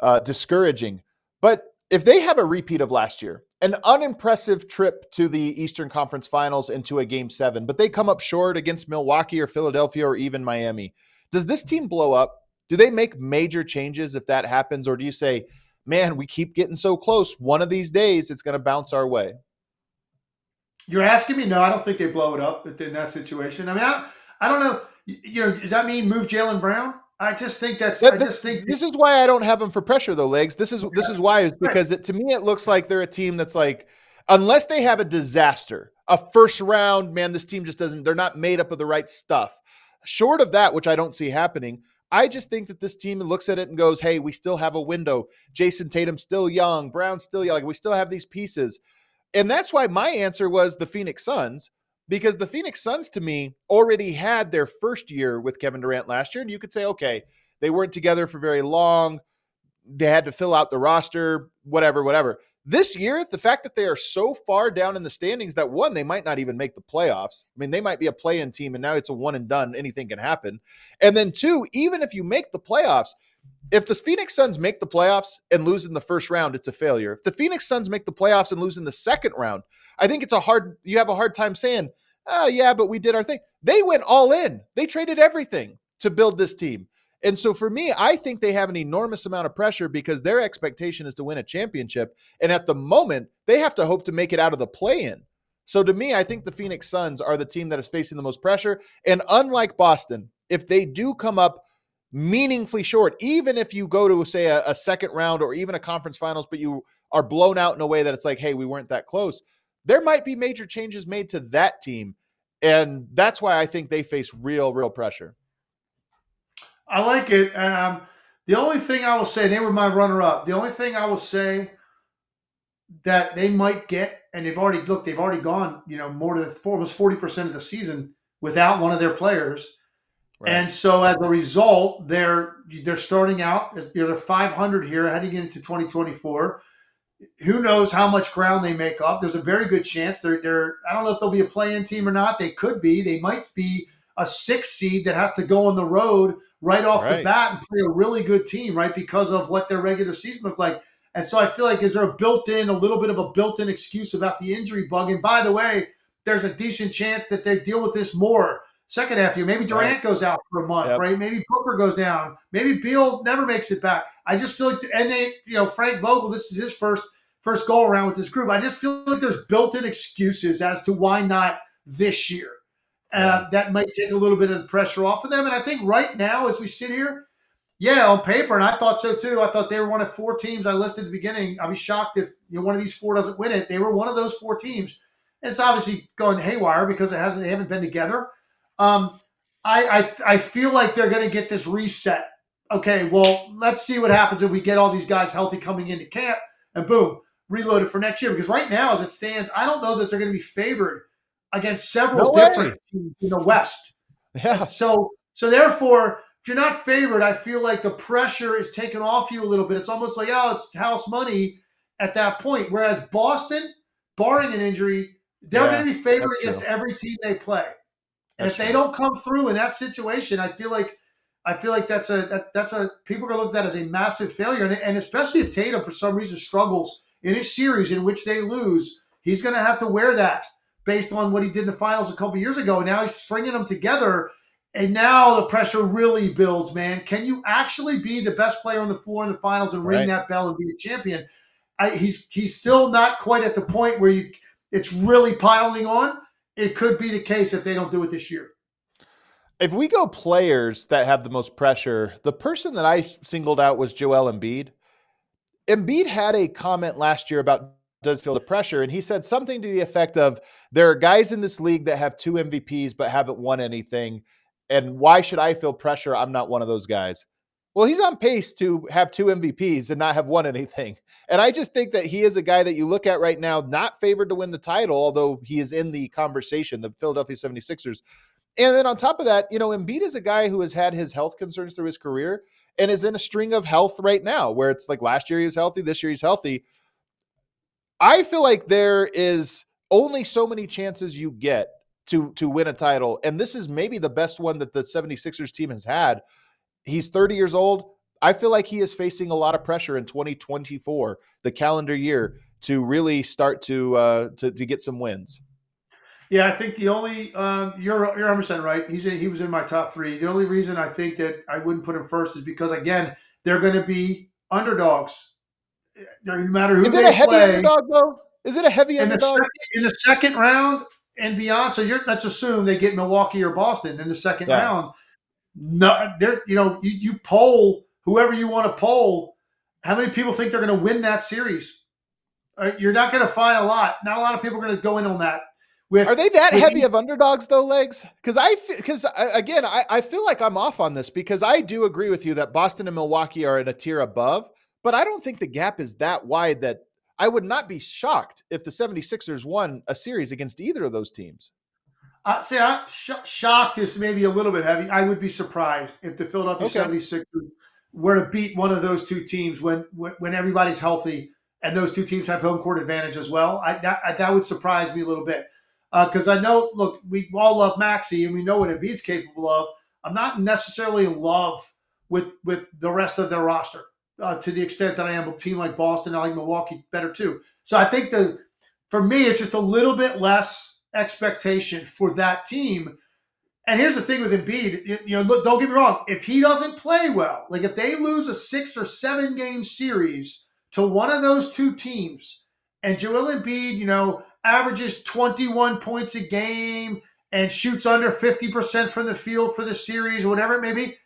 uh, discouraging. But if they have a repeat of last year, an unimpressive trip to the Eastern Conference Finals into a Game Seven, but they come up short against Milwaukee or Philadelphia or even Miami, does this team blow up? Do they make major changes if that happens, or do you say, "Man, we keep getting so close. One of these days, it's going to bounce our way"? You're asking me? No, I don't think they blow it up in that situation. I mean, I, I don't know. You know, does that mean move Jaylen Brown? I just think that's. That, I just think this is why I don't have them for pressure though, legs. This is this is why is because it, to me it looks like they're a team that's like, unless they have a disaster, a first round man, this team just doesn't. They're not made up of the right stuff. Short of that, which I don't see happening, I just think that this team looks at it and goes, "Hey, we still have a window. Jayson Tatum's still young. Brown's still young. Like we still have these pieces." And that's why my answer was the Phoenix Suns, because the Phoenix Suns to me already had their first year with Kevin Durant last year. And you could say, okay, they weren't together for very long. They had to fill out the roster, whatever, whatever. This year, the fact that they are so far down in the standings that one, they might not even make the playoffs. I mean, they might be a play in team, and now it's a one and done. Anything can happen. And then, two, even if you make the playoffs, if the Phoenix Suns make the playoffs and lose in the first round, it's a failure. If the Phoenix Suns make the playoffs and lose in the second round, I think it's a hard, you have a hard time saying, oh, yeah, but we did our thing. They went all in, they traded everything to build this team. And so for me, I think they have an enormous amount of pressure because their expectation is to win a championship. And at the moment, they have to hope to make it out of the play in. So to me, I think the Phoenix Suns are the team that is facing the most pressure. And unlike Boston, if they do come up meaningfully short, even if you go to say a, a, second round or even a conference finals, but you are blown out in a way that it's like, hey, we weren't that close. There might be major changes made to that team. And that's why I think they face real, real pressure. I like it. Um, the only thing I will say, they were my runner up. The only thing I will say that they might get, and they've already looked, they've already gone, you know, more than almost 40% of the season without one of their players Right. And so as a result, they're they're starting out as they're 500 here heading into 2024. Who knows how much ground they make up? There's a very good chance they're they're I don't know if they'll be a play-in team or not. They could be. They might be a six seed that has to go on the road right off right. the bat and play a really good team, right? Because of what their regular season looked like. And so I feel like is there a built-in, a little bit of a built-in excuse about the injury bug? And by the way, there's a decent chance that they deal with this more second half year. Maybe Durant right. goes out for a month, yep. right? Maybe Booker goes down. Maybe Beal never makes it back. I just feel like, and they, you know, Frank Vogel, this is his first first go around with this group. I just feel like there's built-in excuses as to why not this year. Uh, that might take a little bit of the pressure off of them. And I think right now, as we sit here, yeah, on paper, and I thought so too. I thought they were one of four teams I listed at the beginning. I'd be shocked if you know, one of these four doesn't win it. They were one of those four teams. And it's obviously going haywire because it hasn't they haven't been together. Um, I, I I feel like they're going to get this reset. Okay, well, let's see what happens if we get all these guys healthy coming into camp, and boom, reloaded for next year. Because right now, as it stands, I don't know that they're going to be favored against several no different teams in the West. Yeah. So so therefore, if you're not favored, I feel like the pressure is taken off you a little bit. It's almost like oh, it's house money at that point. Whereas Boston, barring an injury, they're yeah, going to be favored against true. every team they play. And if they don't come through in that situation, I feel like I feel like that's a that, that's a people are going to look at that as a massive failure, and, and especially if Tatum for some reason struggles in a series in which they lose, he's going to have to wear that based on what he did in the finals a couple years ago. And Now he's stringing them together, and now the pressure really builds. Man, can you actually be the best player on the floor in the finals and ring right. that bell and be a champion? I, he's he's still not quite at the point where you it's really piling on it could be the case if they don't do it this year. If we go players that have the most pressure, the person that I singled out was Joel Embiid. Embiid had a comment last year about does feel the pressure, and he said something to the effect of there are guys in this league that have two MVPs but haven't won anything. And why should I feel pressure? I'm not one of those guys. Well, he's on pace to have two MVPs and not have won anything. And I just think that he is a guy that you look at right now, not favored to win the title, although he is in the conversation, the Philadelphia 76ers. And then on top of that, you know, Embiid is a guy who has had his health concerns through his career and is in a string of health right now, where it's like last year he was healthy, this year he's healthy. I feel like there is only so many chances you get to to win a title, and this is maybe the best one that the 76ers team has had. He's 30 years old. I feel like he is facing a lot of pressure in 2024, the calendar year, to really start to uh, to, to get some wins. Yeah, I think the only um, you're you're 100 right. He's he was in my top three. The only reason I think that I wouldn't put him first is because again they're going to be underdogs. No matter who is it a heavy play, underdog though? Is it a heavy in underdog the second, in the second round and beyond? So you're let's assume they get Milwaukee or Boston in the second yeah. round. No, they're you know you, you poll whoever you want to poll. How many people think they're going to win that series? Uh, you're not going to find a lot. Not a lot of people are going to go in on that. With, Are they that heavy of underdogs though, legs? Because I because again I, I feel like I'm off on this because I do agree with you that Boston and Milwaukee are in a tier above, but I don't think the gap is that wide that I would not be shocked if the 76ers won a series against either of those teams. Uh, see, I'm sh- shocked is maybe a little bit heavy. I would be surprised if the Philadelphia okay. 76ers were to beat one of those two teams when when everybody's healthy and those two teams have home court advantage as well. I, that, I, that would surprise me a little bit because uh, I know, look, we all love Maxey and we know what Embiid's capable of. I'm not necessarily in love with with the rest of their roster uh, to the extent that I am a team like Boston. I like Milwaukee better too. So I think the for me, it's just a little bit less expectation for that team. And here's the thing with Embiid, you know, look, don't get me wrong. If he doesn't play well, like if they lose a six or seven game series to one of those two teams, and Joel Embiid, you know, averages 21 points a game and shoots under 50% from the field for the series, whatever it may be,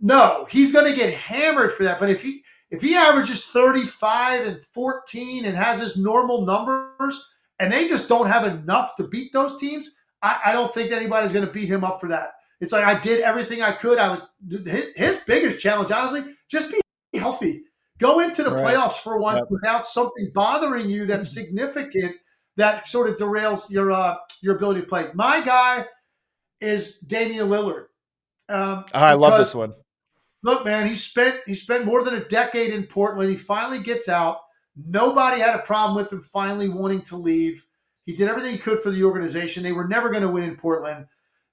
no, he's going to get hammered for that. But if he if he averages 35 and 14 and has his normal numbers, and they just don't have enough to beat those teams, I, I don't think anybody's going to beat him up for that. It's like I did everything I could. I was his, his biggest challenge, honestly, just be healthy. Go into the right. playoffs for once yep. without something bothering you that's significant that sort of derails your uh, your ability to play. My guy is Damian Lillard. Um, I love this one. Look, man, he spent he spent more than a decade in Portland. He finally gets out. Nobody had a problem with him finally wanting to leave. He did everything he could for the organization. They were never going to win in Portland.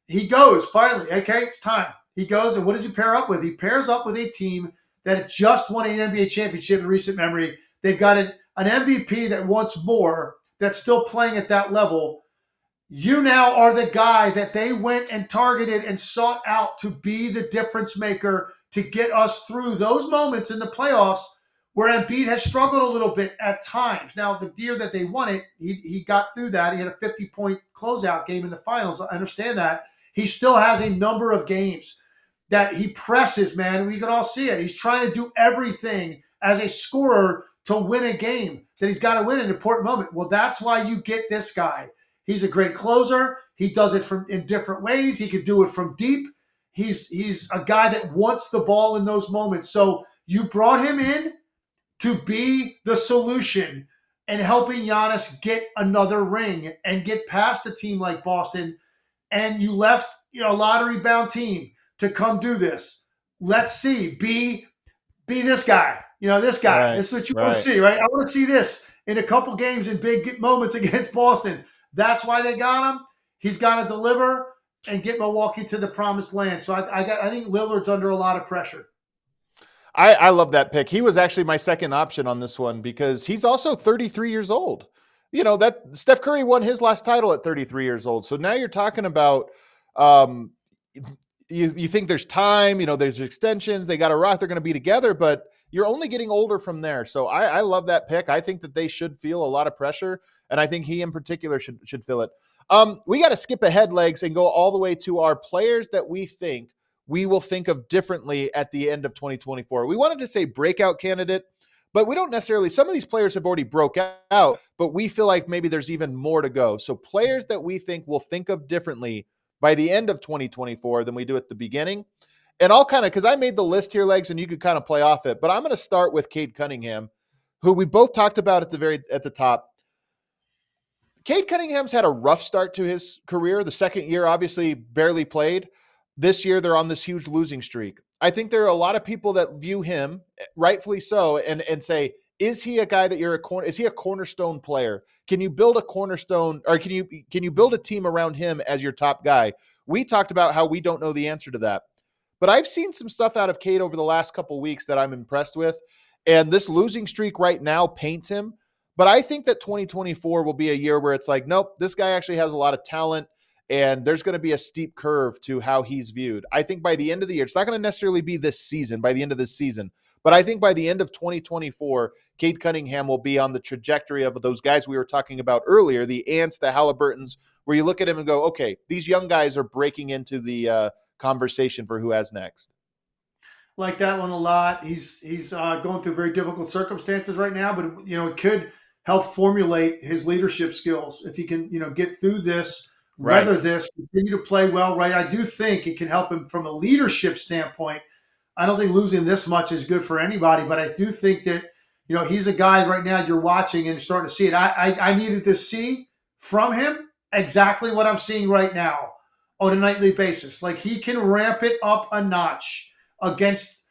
He goes finally. Okay, it's time. He goes, and what does he pair up with? He pairs up with a team that just won an NBA championship in recent memory. They've got an, an MVP that wants more that's still playing at that level, you now are the guy that they went and targeted and sought out to be the difference maker to get us through those moments in the playoffs where Embiid has struggled a little bit at times. Now, the year that they won it, he, he got through that. He had a 50 point closeout game in the finals. I understand that. He still has a number of games that he presses, man. We can all see it. He's trying to do everything as a scorer to win a game that he's got to win in an important moment. Well, that's why you get this guy. He's a great closer. He does it from in different ways. He could do it from deep. He's he's a guy that wants the ball in those moments. So you brought him in to be the solution and helping Giannis get another ring and get past a team like Boston. And you left you know a lottery bound team to come do this. Let's see. Be be this guy. You know, this guy. Right, this is what you right. want to see, right? I want to see this in a couple games in big moments against Boston. That's why they got him. He's got to deliver and get Milwaukee to the promised land. So I, I got. I think Lillard's under a lot of pressure. I, I love that pick. He was actually my second option on this one because he's also 33 years old. You know that Steph Curry won his last title at 33 years old. So now you're talking about um, you, you think there's time, you know, there's extensions, they got a rock, they're going to be together, but you're only getting older from there. So I, I, love that pick. I think that they should feel a lot of pressure, and I think he in particular should should feel it. Um, we got to skip ahead legs and go all the way to our players that we think we will think of differently at the end of 2024. We wanted to say breakout candidate, but we don't necessarily. Some of these players have already broke out, but we feel like maybe there's even more to go. So players that we think will think of differently by the end of 2024 than we do at the beginning. And I'll kind of, because I made the list here, legs, and you could kind of play off it. But I'm going to start with Cade Cunningham, who we both talked about at the very at the top. Cade Cunningham's had a rough start to his career. The second year, obviously, barely played. This year, they're on this huge losing streak. I think there are a lot of people that view him, eh, rightfully so, and and say, is he a guy that you're a corner? Is he a cornerstone player? Can you build a cornerstone, or can you can you build a team around him as your top guy? We talked about how we don't know the answer to that. But I've seen some stuff out of Cade over the last couple weeks that I'm impressed with. And this losing streak right now paints him. But I think that 2024 will be a year where it's like, nope, this guy actually has a lot of talent. And there's going to be a steep curve to how he's viewed. I think by the end of the year, it's not going to necessarily be this season, by the end of this season. But I think by the end of 2024, Cade Cunningham will be on the trajectory of those guys we were talking about earlier, the Ants, the Halliburtons, where you look at him and go, okay, these young guys are breaking into the uh, conversation for who has next. Like that one a lot. He's he's uh, going through very difficult circumstances right now, but you know it could help formulate his leadership skills if he can you know get through this, right. this, continue to play well. Right, I do think it can help him from a leadership standpoint. I don't think losing this much is good for anybody, but I do think that you know he's a guy right now you're watching and starting to see it. I, I, I needed to see from him exactly what I'm seeing right now on a nightly basis. Like he can ramp it up a notch against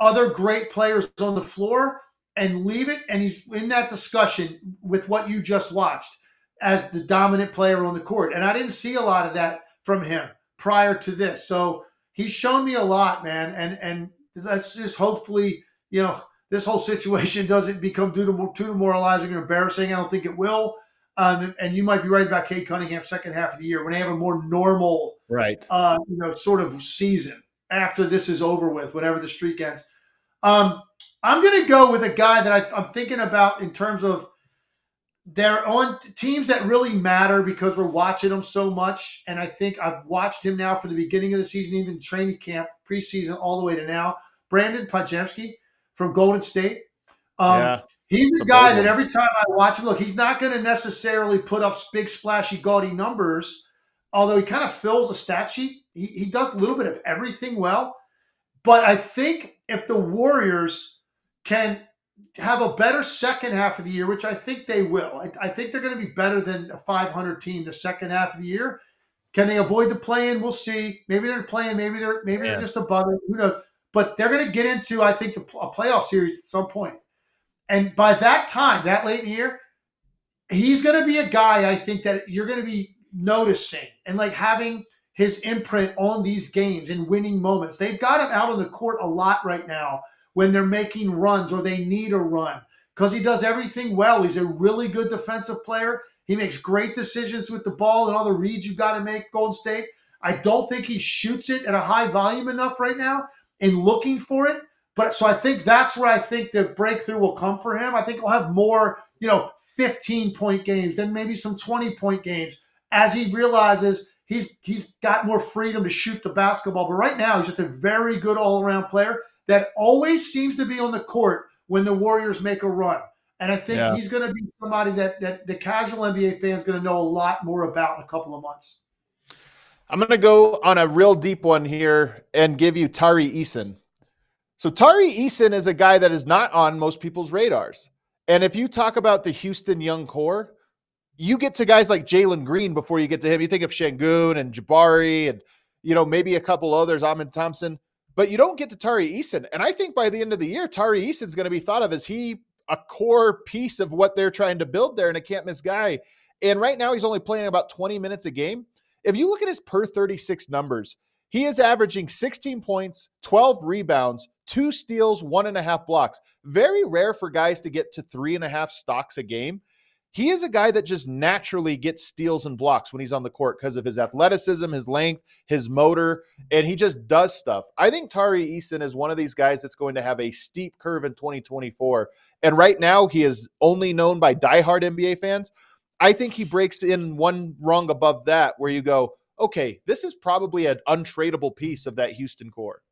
other great players on the floor and leave it. And he's in that discussion with what you just watched as the dominant player on the court. And I didn't see a lot of that from him prior to this. So he's shown me a lot, man. And and let's just hopefully, you know, this whole situation doesn't become too, too demoralizing or embarrassing. I don't think it will. Um, and you might be right about Cade Cunningham second half of the year when they have a more normal, right? Uh, you know, sort of season after this is over with, whatever the streak ends. Um, I'm going to go with a guy that I, am thinking about in terms of they're on teams that really matter because we're watching them so much. And I think I've watched him now from the beginning of the season, even training camp, preseason, all the way to now. Brandon Podziemski from Golden State. Um, yeah. He's a guy that every time I watch him, look, he's not going to necessarily put up big, splashy, gaudy numbers, although he kind of fills a stat sheet. He, he does a little bit of everything well. But I think if the Warriors can have a better second half of the year, which I think they will, I, I think they're going to be better than a 500 team the second half of the year. Can they avoid the play-in? We'll see. Maybe they're playing. Maybe they're maybe yeah. they're just above it. Who knows? But they're going to get into, I think, the, a playoff series at some point. And by that time, that late in the year, he's going to be a guy I think that you're going to be noticing and like having his imprint on these games and winning moments. They've got him out on the court a lot right now when they're making runs or they need a run because he does everything well. He's a really good defensive player. He makes great decisions with the ball and all the reads you've got to make, Golden State. I don't think he shoots it at a high volume enough right now in looking for it. But so I think that's where I think the breakthrough will come for him. I think he'll have more, you know, 15 point games, then maybe some 20 point games as he realizes he's he's got more freedom to shoot the basketball. But right now, he's just a very good all around player that always seems to be on the court when the Warriors make a run. And I think yeah. he's going to be somebody that that the casual NBA fan is going to know a lot more about in a couple of months. I'm going to go on a real deep one here and give you Tari Eason. So Tari Eason is a guy that is not on most people's radars. And if you talk about the Houston young core, you get to guys like Jalen Green before you get to him. You think of Sengun and Jabari and you know maybe a couple others, Amen Thompson, but you don't get to Tari Eason. And I think by the end of the year, Tari Eason's going to be thought of as he a core piece of what they're trying to build there and a can't miss guy. And right now he's only playing about 20 minutes a game. If you look at his per 36 numbers, he is averaging 16 points, 12 rebounds, two steals, one and a half blocks. Very rare for guys to get to three and a half stocks a game. He is a guy that just naturally gets steals and blocks when he's on the court because of his athleticism, his length, his motor, and he just does stuff. I think Tari Eason is one of these guys that's going to have a steep curve in 2024. And right now, he is only known by diehard NBA fans. I think he breaks in one rung above that, where you go, okay, this is probably an untradeable piece of that Houston core.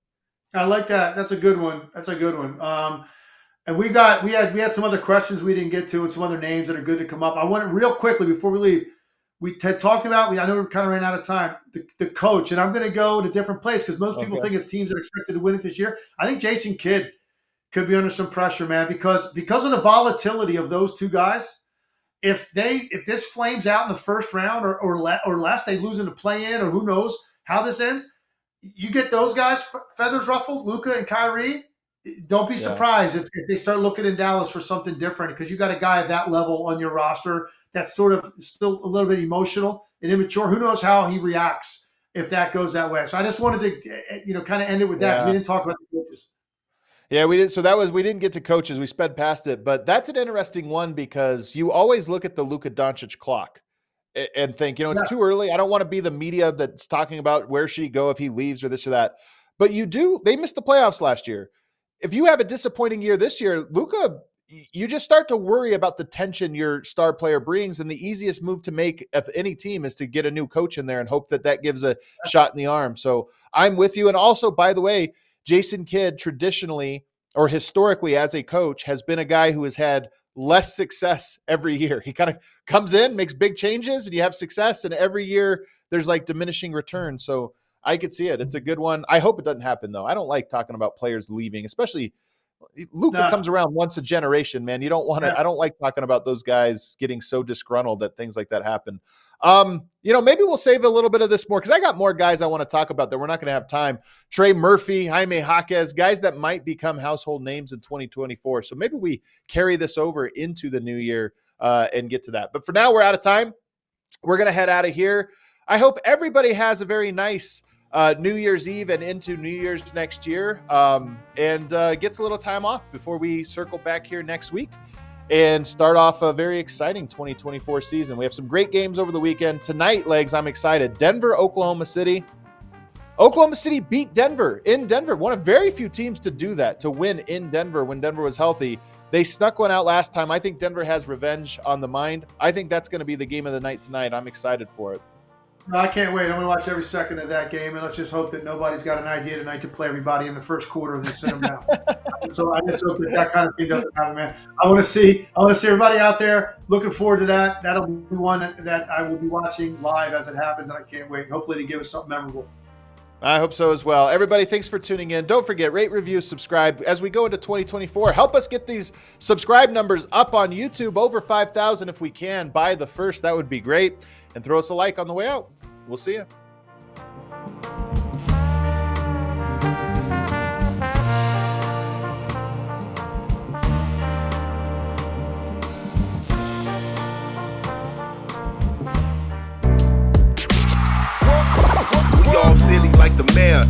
I like that. That's a good one. That's a good one. Um, and we got we had we had some other questions we didn't get to and some other names that are good to come up. I want to real quickly before we leave. we had talked about. We I know we kind of ran out of time. The, the coach, and I'm going to go to a different place because most people okay. think it's teams that are expected to win it this year. I think Jason Kidd could be under some pressure, man, because because of the volatility of those two guys. If they if this flames out in the first round or or, le- or less, they lose in the play in or who knows how this ends. You get those guys feathers ruffled, Luka and Kyrie. Don't be yeah. surprised if, if they start looking in Dallas for something different because you got a guy at that level on your roster that's sort of still a little bit emotional and immature. Who knows how he reacts if that goes that way? So I just wanted to, eh, eh, you know, kind of end it with that because yeah. we didn't talk about the coaches. Yeah, we did. So that was we didn't get to coaches. We sped past it, but that's an interesting one because you always look at the Luka Doncic clock and think, you know, it's yeah. too early. I don't want to be the media that's talking about where should he go if he leaves or this or that. But you do. They missed the playoffs last year. If you have a disappointing year this year, Luka, you just start to worry about the tension your star player brings, and the easiest move to make of any team is to get a new coach in there and hope that that gives a shot in the arm. So I'm with you. And also, by the way Jason Kidd traditionally or historically as a coach has been a guy who has had less success every year. He kind of comes in, makes big changes, and you have success, and every year there's like diminishing returns. So I could see it. It's a good one. I hope it doesn't happen though. I don't like talking about players leaving, especially Luka no. comes around once a generation, man. You don't want to. Yeah. I don't like talking about those guys getting so disgruntled that things like that happen. Um, you know, maybe we'll save a little bit of this more because I got more guys I want to talk about that we're not going to have time. Trey Murphy, Jaime Jaquez, guys that might become household names in 2024. So maybe we carry this over into the new year uh, and get to that. But for now, we're out of time. We're going to head out of here. I hope everybody has a very nice uh, New Year's Eve and into New Year's next year um, and uh, gets a little time off before we circle back here next week and start off a very exciting 2024 season. We have some great games over the weekend. Tonight, legs, I'm excited. Denver, Oklahoma City. Oklahoma City beat Denver in Denver. One of very few teams to do that, to win in Denver when Denver was healthy. They snuck one out last time. I think Denver has revenge on the mind. I think that's going to be the game of the night tonight. I'm excited for it. No, I can't wait. I'm going to watch every second of that game, and let's just hope that nobody's got an idea tonight to play everybody in the first quarter and then sit them down. so I just hope that that kind of thing doesn't happen, man. I want to see, I want to see everybody out there. Looking forward to that. That'll be one that, that I will be watching live as it happens, and I can't wait. Hopefully, to give us something memorable. I hope so as well. Everybody, thanks for tuning in. Don't forget, rate, review, subscribe as we go into 2024. Help us get these subscribe numbers up on YouTube over 5,000 if we can by the first. That would be great. And throw us a like on the way out. We'll see you. silly like the mayor.